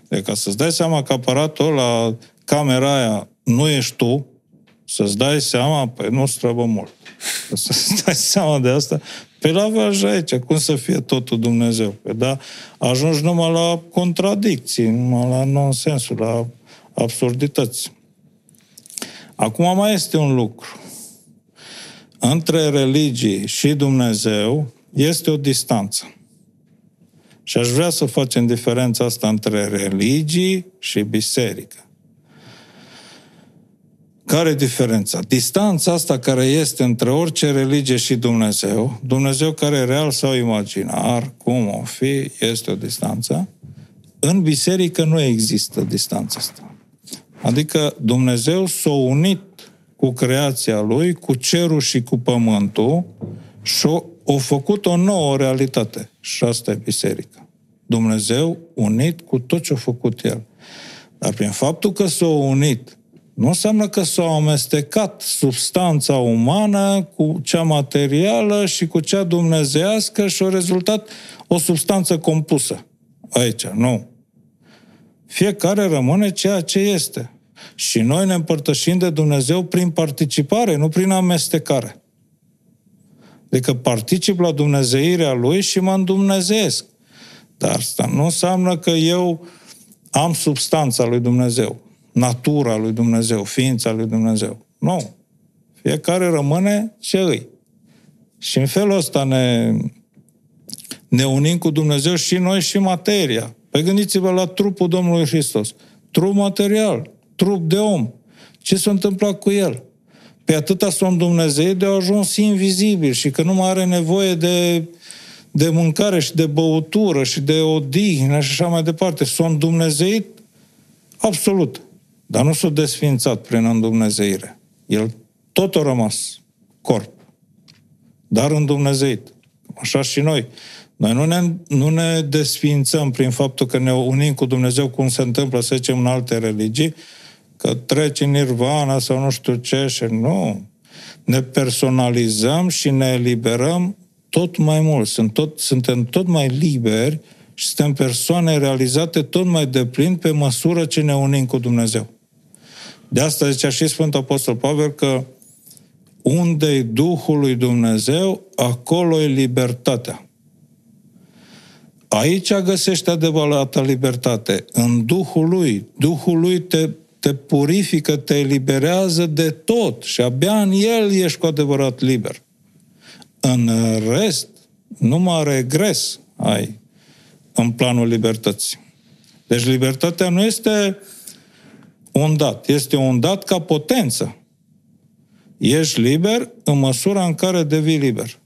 S1: De ca să-ți dai seama că aparatul la camera aia nu ești tu, să-ți dai seama, păi nu străbă mult. Să-ți dai seama de asta. Pe la fel și aici, cum să fie totul Dumnezeu? Pe da, ajungi numai la contradicții, numai la nonsensul, la absurdități. Acum mai este un lucru. Între religii și Dumnezeu este o distanță. Și aș vrea să facem diferența asta între religii și biserică. Care e diferența? Distanța asta care este între orice religie și Dumnezeu, Dumnezeu care e real sau imaginar, cum o fi, este o distanță. În biserică nu există distanța asta. Adică Dumnezeu s-a unit cu creația Lui, cu cerul și cu pământul și a făcut o nouă realitate. Și asta e biserica. Dumnezeu unit cu tot ce a făcut El. Dar prin faptul că s-a unit nu înseamnă că s-a amestecat substanța umană cu cea materială și cu cea dumnezească și a rezultat o substanță compusă. Aici, nu. Fiecare rămâne ceea ce este. Și noi ne împărtășim de Dumnezeu prin participare, nu prin amestecare. Adică particip la dumnezeirea Lui și mă îndumnezeesc. Dar asta nu înseamnă că eu am substanța lui Dumnezeu natura lui Dumnezeu, ființa lui Dumnezeu. Nu. Fiecare rămâne ce îi. Și în felul ăsta ne, ne unim cu Dumnezeu și noi și materia. Păi gândiți-vă la trupul Domnului Hristos. Trup material, trup de om. Ce s-a întâmplat cu el? Pe atâta sunt Dumnezeu de a ajuns invizibil și că nu mai are nevoie de, de mâncare și de băutură și de odihnă și așa mai departe. Sunt Dumnezeit absolut. Dar nu s-a desfințat prin îndumnezeire. El tot a rămas corp, dar îndumnezeit. Așa și noi. Noi nu ne, nu ne desfințăm prin faptul că ne unim cu Dumnezeu, cum se întâmplă, să zicem, în alte religii, că trece nirvana sau nu știu ce și nu. Ne personalizăm și ne eliberăm tot mai mult. Sunt tot, suntem tot mai liberi și suntem persoane realizate tot mai deplin pe măsură ce ne unim cu Dumnezeu. De asta zicea și Sfântul Apostol Pavel că unde e Duhul lui Dumnezeu, acolo e libertatea. Aici găsești adevărata libertate, în Duhul lui. Duhul lui te, te purifică, te eliberează de tot și abia în el ești cu adevărat liber. În rest, numai regres ai în planul libertății. Deci libertatea nu este un dat, este un dat ca potență. Ești liber în măsura în care devii liber.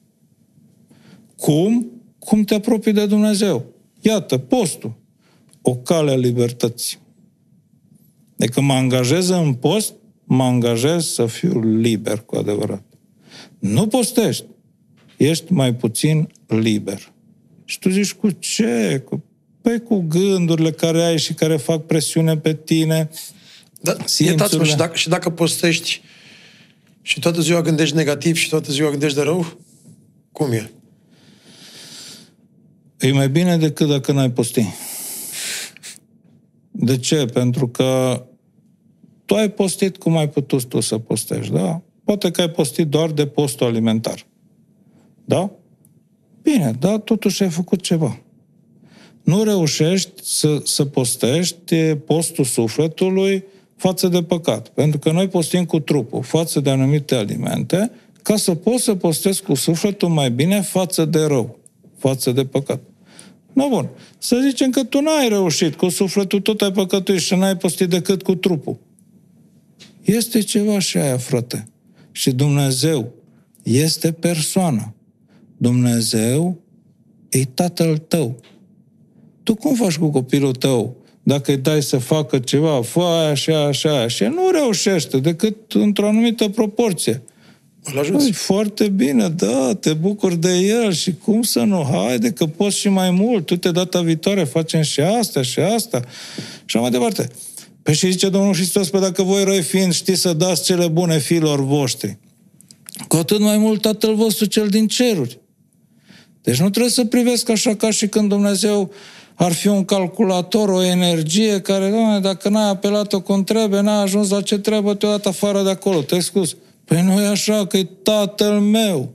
S1: Cum? Cum te apropii de Dumnezeu. Iată, postul. O cale a libertății. De când mă angajez în post, mă angajez să fiu liber cu adevărat. Nu postești. Ești mai puțin liber. Și tu zici, cu ce? Cu, păi cu gândurile care ai și care fac presiune pe tine.
S2: Da, iertați-mă, și dacă, și dacă postești și toată ziua gândești negativ și toată ziua gândești de rău, cum e?
S1: E mai bine decât dacă n-ai posti. De ce? Pentru că tu ai postit cum ai putut tu să postești, da? Poate că ai postit doar de postul alimentar. Da? Bine, da, totuși ai făcut ceva. Nu reușești să, să postești postul sufletului față de păcat. Pentru că noi postim cu trupul față de anumite alimente ca să poți să postezi cu sufletul mai bine față de rău, față de păcat. Nu bun. Să zicem că tu n-ai reușit, cu sufletul tot ai păcătuit și n-ai postit decât cu trupul. Este ceva și aia, frate. Și Dumnezeu este persoană. Dumnezeu e tatăl tău. Tu cum faci cu copilul tău? Dacă îi dai să facă ceva, fă aia, așa, așa, și nu reușește decât într-o anumită proporție.
S2: Îl ajuți. Păi,
S1: foarte bine, da, te bucur de el și cum să nu, haide că poți și mai mult, tu te data viitoare facem și asta și asta și mai departe. Păi și zice Domnul Hristos, pe dacă voi răi fiind știți să dați cele bune fiilor voștri, cu atât mai mult Tatăl vostru cel din ceruri. Deci nu trebuie să privesc așa ca și când Dumnezeu ar fi un calculator, o energie care, doamne, dacă n-ai apelat-o cum trebuie, n-ai ajuns la ce trebuie, te-o dat afară de acolo, te exclus. Păi nu e așa, că e tatăl meu.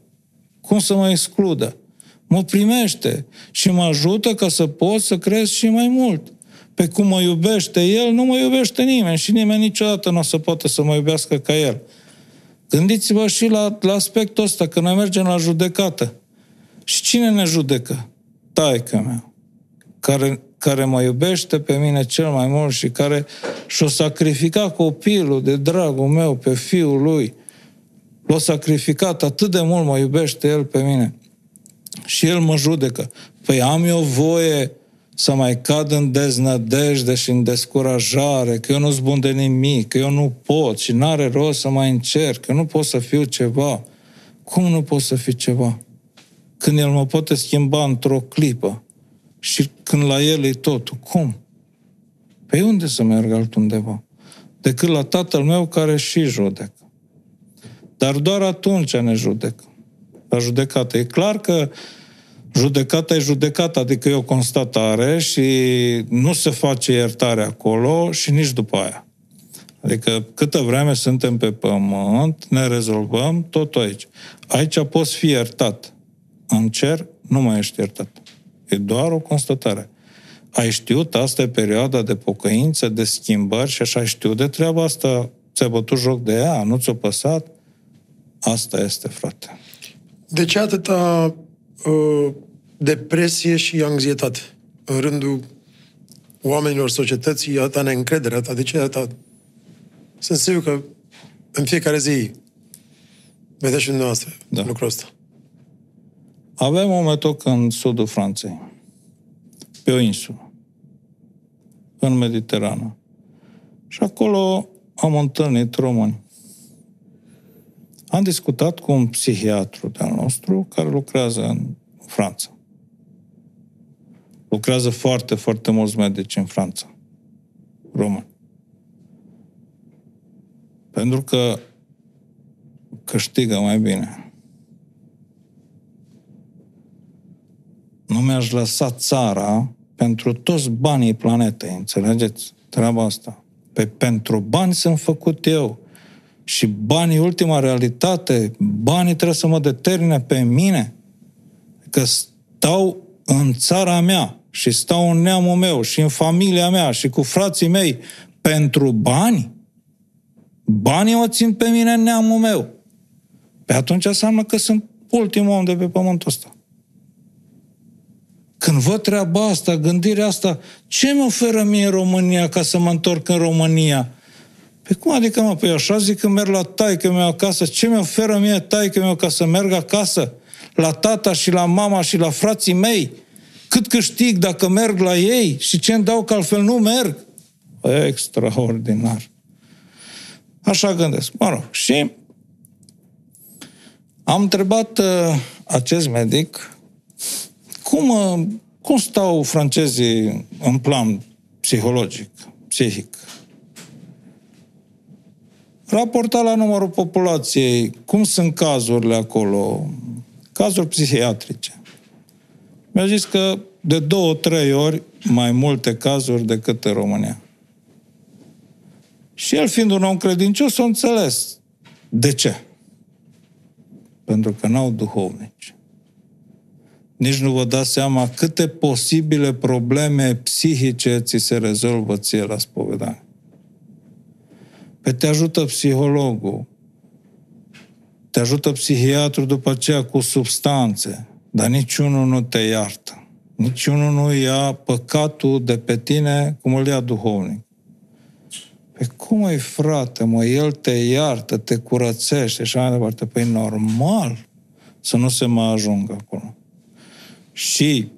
S1: Cum să mă excludă? Mă primește și mă ajută ca să pot să cresc și mai mult. Pe cum mă iubește el, nu mă iubește nimeni și nimeni niciodată nu o să poată să mă iubească ca el. Gândiți-vă și la, la aspectul ăsta, că noi mergem la judecată. Și cine ne judecă? Taică meu, care, care mă iubește pe mine cel mai mult și care și-o sacrifica copilul de dragul meu pe fiul lui. L-a sacrificat, atât de mult mă iubește el pe mine. Și el mă judecă. Păi am eu voie să mai cad în deznădejde și în descurajare, că eu nu sunt bun de nimic, că eu nu pot și n-are rost să mai încerc, că nu pot să fiu ceva. Cum nu pot să fiu ceva? când El mă poate schimba într-o clipă și când la El e totul. Cum? Pe unde să merg altundeva? Decât la Tatăl meu care și judecă. Dar doar atunci ne judecă. La judecată. E clar că judecata e judecată, adică e o constatare și nu se face iertare acolo și nici după aia. Adică câtă vreme suntem pe pământ, ne rezolvăm tot aici. Aici poți fi iertat în cer nu mai ești iertat. E doar o constatare. Ai știut, asta e perioada de pocăință, de schimbări și așa ai știut de treaba asta, ți-ai bătut joc de ea, nu ți-a păsat? Asta este, frate.
S2: De ce atâta uh, depresie și anxietate în rândul oamenilor societății, atâta neîncredere, atâta, de ce atâta? Sunt sigur că în fiecare zi vedeți și dumneavoastră da. lucrul ăsta.
S1: Avem un metoc în sudul Franței, pe o insulă, în Mediterană. Și acolo am întâlnit români. Am discutat cu un psihiatru de-al nostru care lucrează în Franța. Lucrează foarte, foarte mulți medici în Franța. Români. Pentru că câștigă mai bine. Nu mi-aș lăsa țara pentru toți banii planetei, înțelegeți? Treaba asta. Pe pentru bani sunt făcut eu. Și banii, ultima realitate, banii trebuie să mă determine pe mine. Că stau în țara mea și stau în neamul meu și în familia mea și cu frații mei pentru bani, banii o țin pe mine în neamul meu. Pe atunci înseamnă că sunt ultimul om de pe pământul ăsta. Când văd treaba asta, gândirea asta, ce mi oferă mie România ca să mă întorc în România? Pe cum adică, mă, păi așa zic că merg la taică meu acasă, ce mi oferă mie taică meu ca să merg acasă? La tata și la mama și la frații mei? Cât câștig dacă merg la ei și ce îmi dau că altfel nu merg? Extraordinar. Așa gândesc. Mă rog, și am întrebat uh, acest medic cum, uh, cum stau francezii în plan psihologic, psihic. Raportat la numărul populației, cum sunt cazurile acolo, cazuri psihiatrice. Mi-a zis că de două, trei ori mai multe cazuri decât în România. Și el, fiind un om credincios, a înțeles. De ce? Pentru că n-au duhovnici. Nici nu vă dați seama câte posibile probleme psihice ți se rezolvă ție la spovedanie. Pe te ajută psihologul, te ajută psihiatru după aceea cu substanțe, dar niciunul nu te iartă. Niciunul nu ia păcatul de pe tine cum îl ia duhovnic. Pe cum e frate, mă, el te iartă, te curățește și așa mai departe. Păi normal să nu se mai ajungă acolo. Și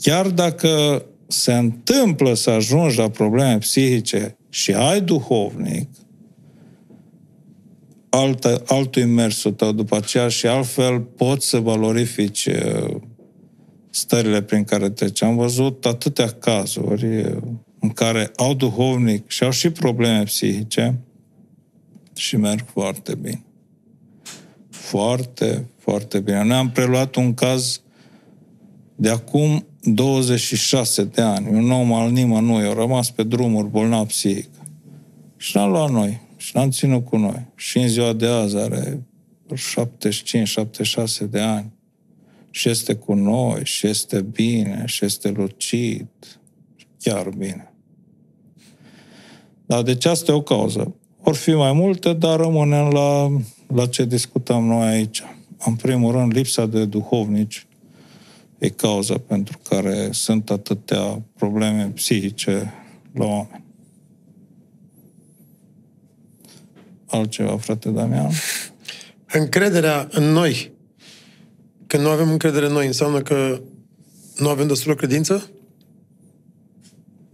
S1: chiar dacă se întâmplă să ajungi la probleme psihice și ai duhovnic, altă, altul mersul tău după aceea și altfel poți să valorifici uh, stările prin care treci. Am văzut atâtea cazuri uh, în care au duhovnic și au și probleme psihice și merg foarte bine. Foarte, foarte bine. Noi am preluat un caz de acum 26 de ani. Un om al nimănui a rămas pe drumuri bolnav psihic. Și l-am luat noi. Și l-am ținut cu noi. Și în ziua de azi are 75-76 de ani. Și este cu noi, și este bine, și este lucid. Chiar bine. Dar deci asta e o cauză. Or fi mai multe, dar rămânem la, la ce discutăm noi aici. În primul rând, lipsa de duhovnici e cauza pentru care sunt atâtea probleme psihice la oameni. Altceva, frate Damian?
S2: Încrederea în noi. Când nu avem încredere în noi, înseamnă că nu avem destulă credință?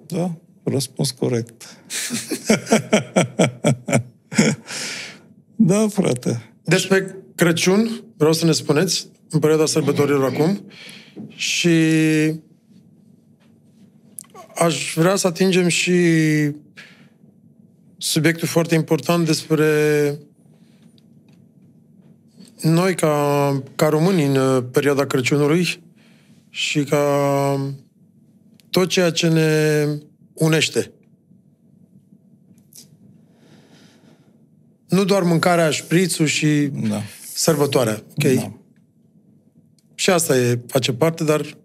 S1: Da, răspuns corect. da, frate.
S2: Despre Crăciun, vreau să ne spuneți, în perioada sărbătorilor acum, și aș vrea să atingem și subiectul foarte important despre noi ca, ca români în uh, perioada Crăciunului și ca tot ceea ce ne unește. Nu doar mâncarea, șprițul și da. Sărbătoarea. Okay? Da. Și asta e, face parte, dar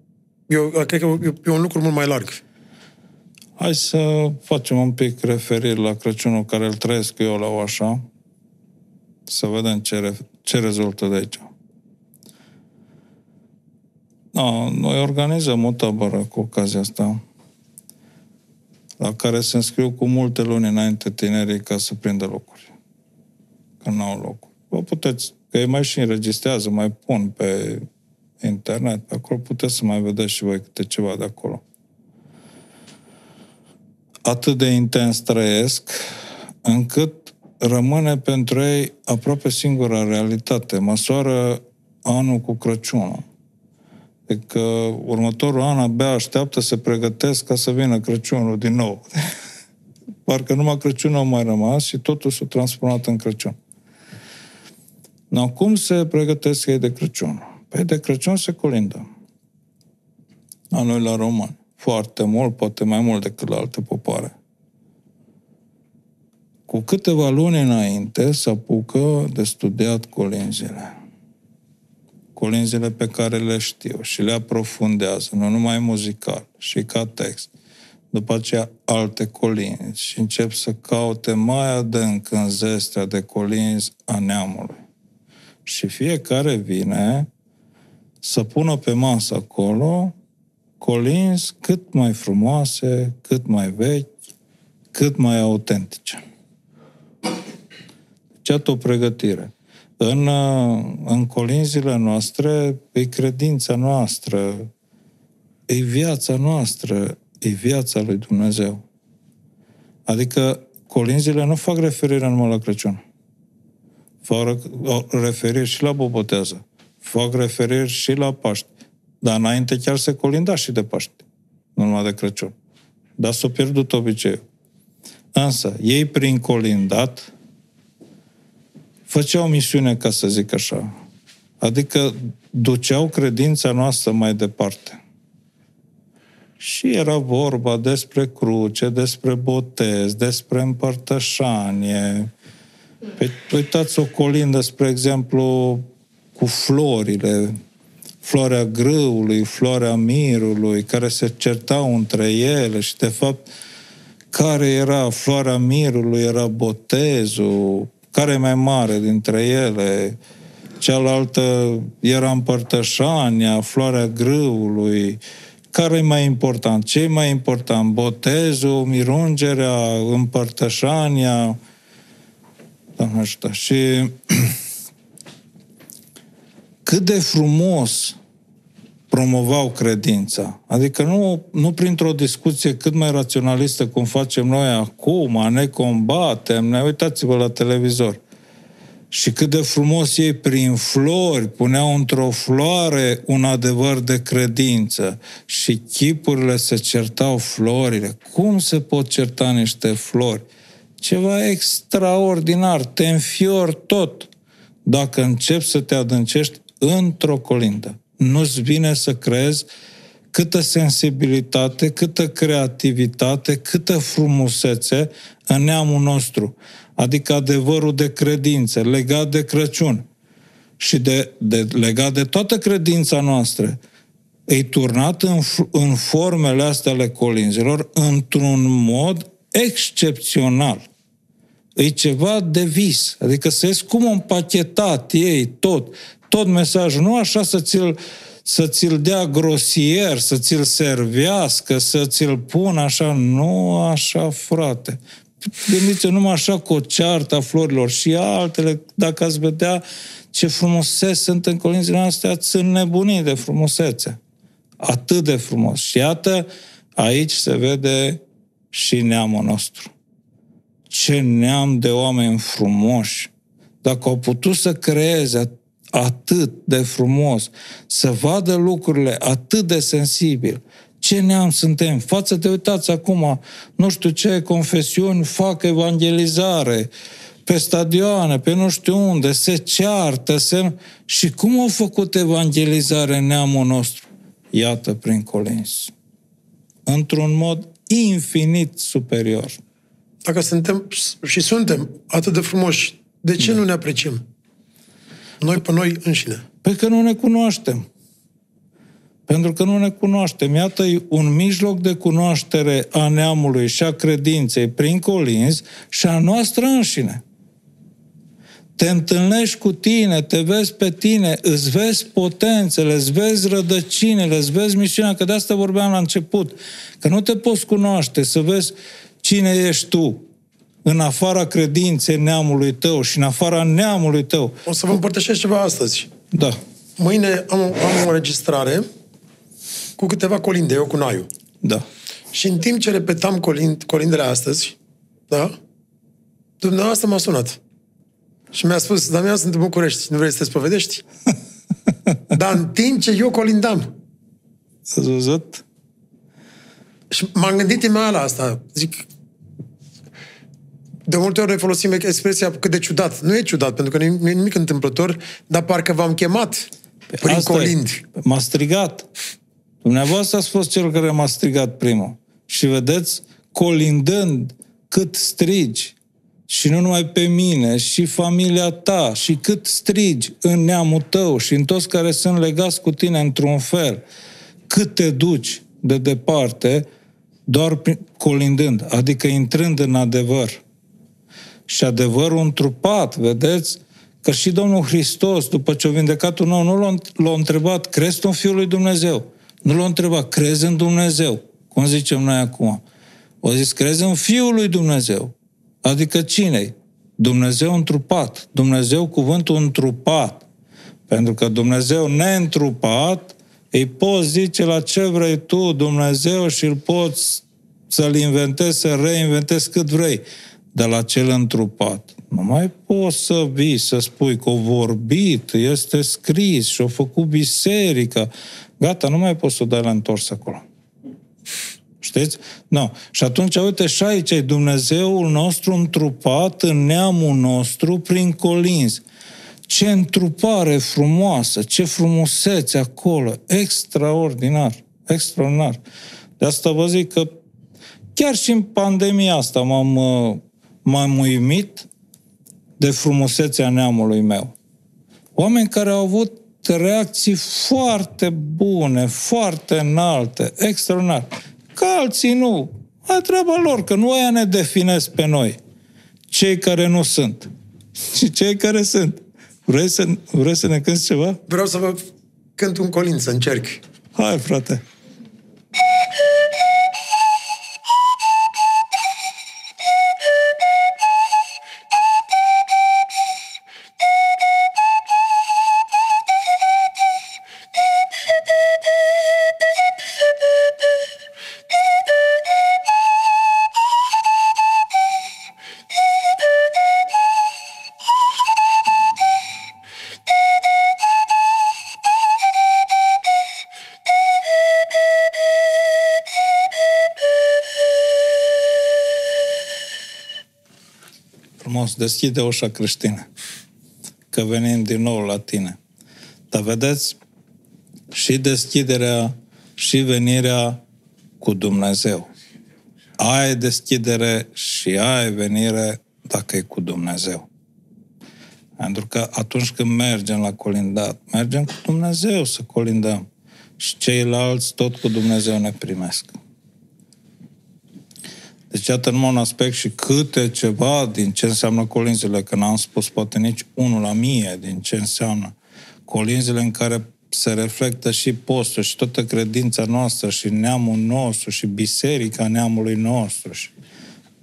S2: eu cred că e un lucru mult mai larg.
S1: Hai să facem un pic referiri la Crăciunul care îl trăiesc eu la Oașa, să vedem ce, re, ce rezultă de aici. Da, noi organizăm o tabără cu ocazia asta, la care se înscriu cu multe luni înainte tinerii ca să prindă locuri. Că nu au loc. Vă puteți, că ei mai și înregistrează, mai pun pe internet, pe acolo puteți să mai vedeți și voi câte ceva de acolo atât de intens trăiesc, încât rămâne pentru ei aproape singura realitate. Măsoară anul cu Crăciunul. Adică următorul an abia așteaptă să pregătesc ca să vină Crăciunul din nou. Parcă numai Crăciunul a mai rămas și totul s-a transformat în Crăciun. No, cum se pregătesc ei de Crăciun? Păi de Crăciun se colindă. A noi la romani foarte mult, poate mai mult decât la alte popoare. cu câteva luni înainte să apucă de studiat colinzile. Colinzile pe care le știu și le aprofundează, nu numai muzical, și ca text. După aceea alte colinzi și încep să caute mai adânc în zestea de colinzi a neamului. Și fiecare vine să pună pe masă acolo colinzi cât mai frumoase, cât mai vechi, cât mai autentice. Deci, o pregătire. În, în colinzile noastre e credința noastră, e viața noastră, e viața lui Dumnezeu. Adică colinzile nu fac referire numai la Crăciun. Fac referire și la Bobotează. Fac referire și la Paști. Dar înainte chiar se colinda și de Paști. Nu numai de Crăciun. Dar s-a pierdut obiceiul. Însă, ei prin colindat făceau misiune, ca să zic așa. Adică duceau credința noastră mai departe. Și era vorba despre cruce, despre botez, despre împărtășanie. Pe, uitați o colindă, spre exemplu, cu florile, floarea grâului, floarea mirului, care se certau între ele și, de fapt, care era floarea mirului, era botezul, care e mai mare dintre ele, cealaltă era împărtășania, floarea grâului, care e mai important? Ce e mai important? Botezul, mirungerea, împărtășania? Doamne ajută. Și cât de frumos promovau credința. Adică nu, nu printr-o discuție cât mai raționalistă cum facem noi acum, ne combatem, ne uitați-vă la televizor. Și cât de frumos ei prin flori puneau într-o floare un adevăr de credință și chipurile se certau florile. Cum se pot certa niște flori? Ceva extraordinar, te înfior tot dacă începi să te adâncești într-o colindă nu-ți vine să crezi câtă sensibilitate, câtă creativitate, câtă frumusețe în neamul nostru. Adică adevărul de credință, legat de Crăciun și de, de, legat de toată credința noastră, e turnat în, în formele astea ale colinzilor într-un mod excepțional. E ceva de vis. Adică să cum împachetat ei tot tot mesajul, nu așa să ți-l, să ți-l dea grosier, să ți-l servească, să ți-l pună așa, nu așa, frate. Gândiți numai așa cu o ceartă a florilor și altele, dacă ați vedea ce frumusețe sunt în colinzile astea, sunt nebunii de frumusețe. Atât de frumos. Și iată, aici se vede și neamul nostru. Ce neam de oameni frumoși. Dacă au putut să creeze atât de frumos, să vadă lucrurile atât de sensibil. Ce neam suntem? Față de, uitați acum, nu știu ce confesiuni fac evangelizare, pe stadioane, pe nu știu unde, se ceartă, se... Și cum au făcut evangelizare în neamul nostru? Iată, prin colins. Într-un mod infinit superior.
S2: Dacă suntem și suntem atât de frumoși, de ce da. nu ne apreciem? Noi pe noi înșine.
S1: Pe că nu ne cunoaștem. Pentru că nu ne cunoaștem. Iată un mijloc de cunoaștere a neamului și a credinței prin colinzi și a noastră înșine. Te întâlnești cu tine, te vezi pe tine, îți vezi potențele, îți vezi rădăcinile, îți vezi misiunea, că de asta vorbeam la început, că nu te poți cunoaște, să vezi cine ești tu, în afara credinței neamului tău și în afara neamului tău.
S2: O să vă împărtășesc ceva astăzi.
S1: Da.
S2: Mâine am, am o înregistrare cu câteva colinde, eu cu Naiu.
S1: Da.
S2: Și în timp ce repetam colind, colindele astăzi, da, dumneavoastră m-a sunat. Și mi-a spus, Damian, sunt în București, nu vrei să te spovedești? Dar în timp ce eu colindam.
S1: Ați văzut?
S2: Și m-am gândit imediat la asta. Zic, de multe ori noi folosim expresia cât de ciudat. Nu e ciudat, pentru că nu e nimic întâmplător, dar parcă v-am chemat prin Asta colind.
S1: E. M-a strigat. Dumneavoastră ați fost cel care m-a strigat primul. Și vedeți, colindând cât strigi, și nu numai pe mine, și familia ta, și cât strigi în neamul tău și în toți care sunt legați cu tine într-un fel, cât te duci de departe, doar colindând, adică intrând în adevăr. Și adevărul întrupat, vedeți, că și Domnul Hristos, după ce a vindecat un om, nu l-a, l-a întrebat, crezi tu în Fiul lui Dumnezeu? Nu l-a întrebat, crezi în Dumnezeu? Cum zicem noi acum? O zis, crezi în Fiul lui Dumnezeu. Adică cine Dumnezeu întrupat. Dumnezeu cuvântul întrupat. Pentru că Dumnezeu neîntrupat, îi poți zice la ce vrei tu, Dumnezeu, și îl poți să-l inventezi, să reinventezi cât vrei. Dar la cel întrupat, nu mai poți să vii, să spui că o vorbit, este scris și-a făcut biserica. Gata, nu mai poți să o dai la întors acolo. Știți? Nu. Și atunci, uite, și aici e Dumnezeul nostru întrupat în neamul nostru prin colinzi. Ce întrupare frumoasă, ce frumusețe acolo, extraordinar, extraordinar. De asta vă zic că chiar și în pandemia asta m-am, m-am uimit de frumusețea neamului meu. Oameni care au avut reacții foarte bune, foarte înalte, extraordinar că alții nu. A treaba lor, că nu aia ne definesc pe noi. Cei care nu sunt. Și cei care sunt. Vrei să, vrei să ne cânti ceva?
S2: Vreau să vă cânt un colinț, să încerc.
S1: Hai, frate. Frumos, deschide ușa creștină, că venim din nou la tine. Dar vedeți, și deschiderea și venirea cu Dumnezeu. Ai deschidere și ai venire dacă e cu Dumnezeu. Pentru că atunci când mergem la colindat, mergem cu Dumnezeu să colindăm. Și ceilalți tot cu Dumnezeu ne primesc. Deci, iată numai un aspect și câte ceva din ce înseamnă colinzile, că n-am spus poate nici unul la mie din ce înseamnă colinzile în care se reflectă și postul și toată credința noastră și neamul nostru și biserica neamului nostru. Și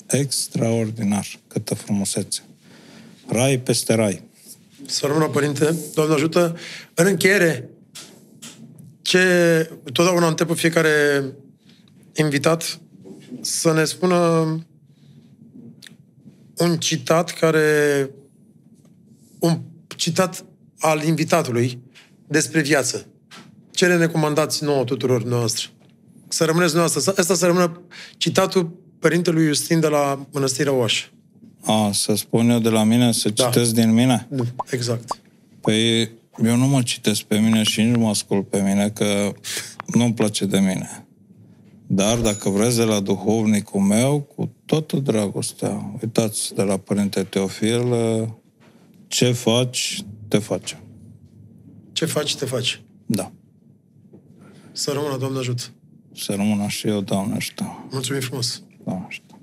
S1: extraordinar, câtă frumusețe. Rai peste rai.
S2: Să rămână, Părinte. Doamne ajută. În încheiere, ce totdeauna întreb fiecare invitat să ne spună un citat care... un citat al invitatului despre viață. Ce ne recomandați nouă tuturor noastre? Să rămâneți noastră. Asta să rămână citatul părintelui Justin de la Mănăstirea Oașă.
S1: A, să spun eu de la mine, să da. citesc din mine?
S2: Da, exact.
S1: Păi eu nu mă citesc pe mine și nici nu mă ascult pe mine, că nu-mi place de mine. Dar dacă vreți de la duhovnicul meu, cu toată dragostea, uitați de la Părinte Teofil, ce faci, te face.
S2: Ce faci, te faci.
S1: Da.
S2: Să rămână, Doamne ajut.
S1: Să rămână și eu, Doamne ajută.
S2: Mulțumim frumos.
S1: Doamne ajută.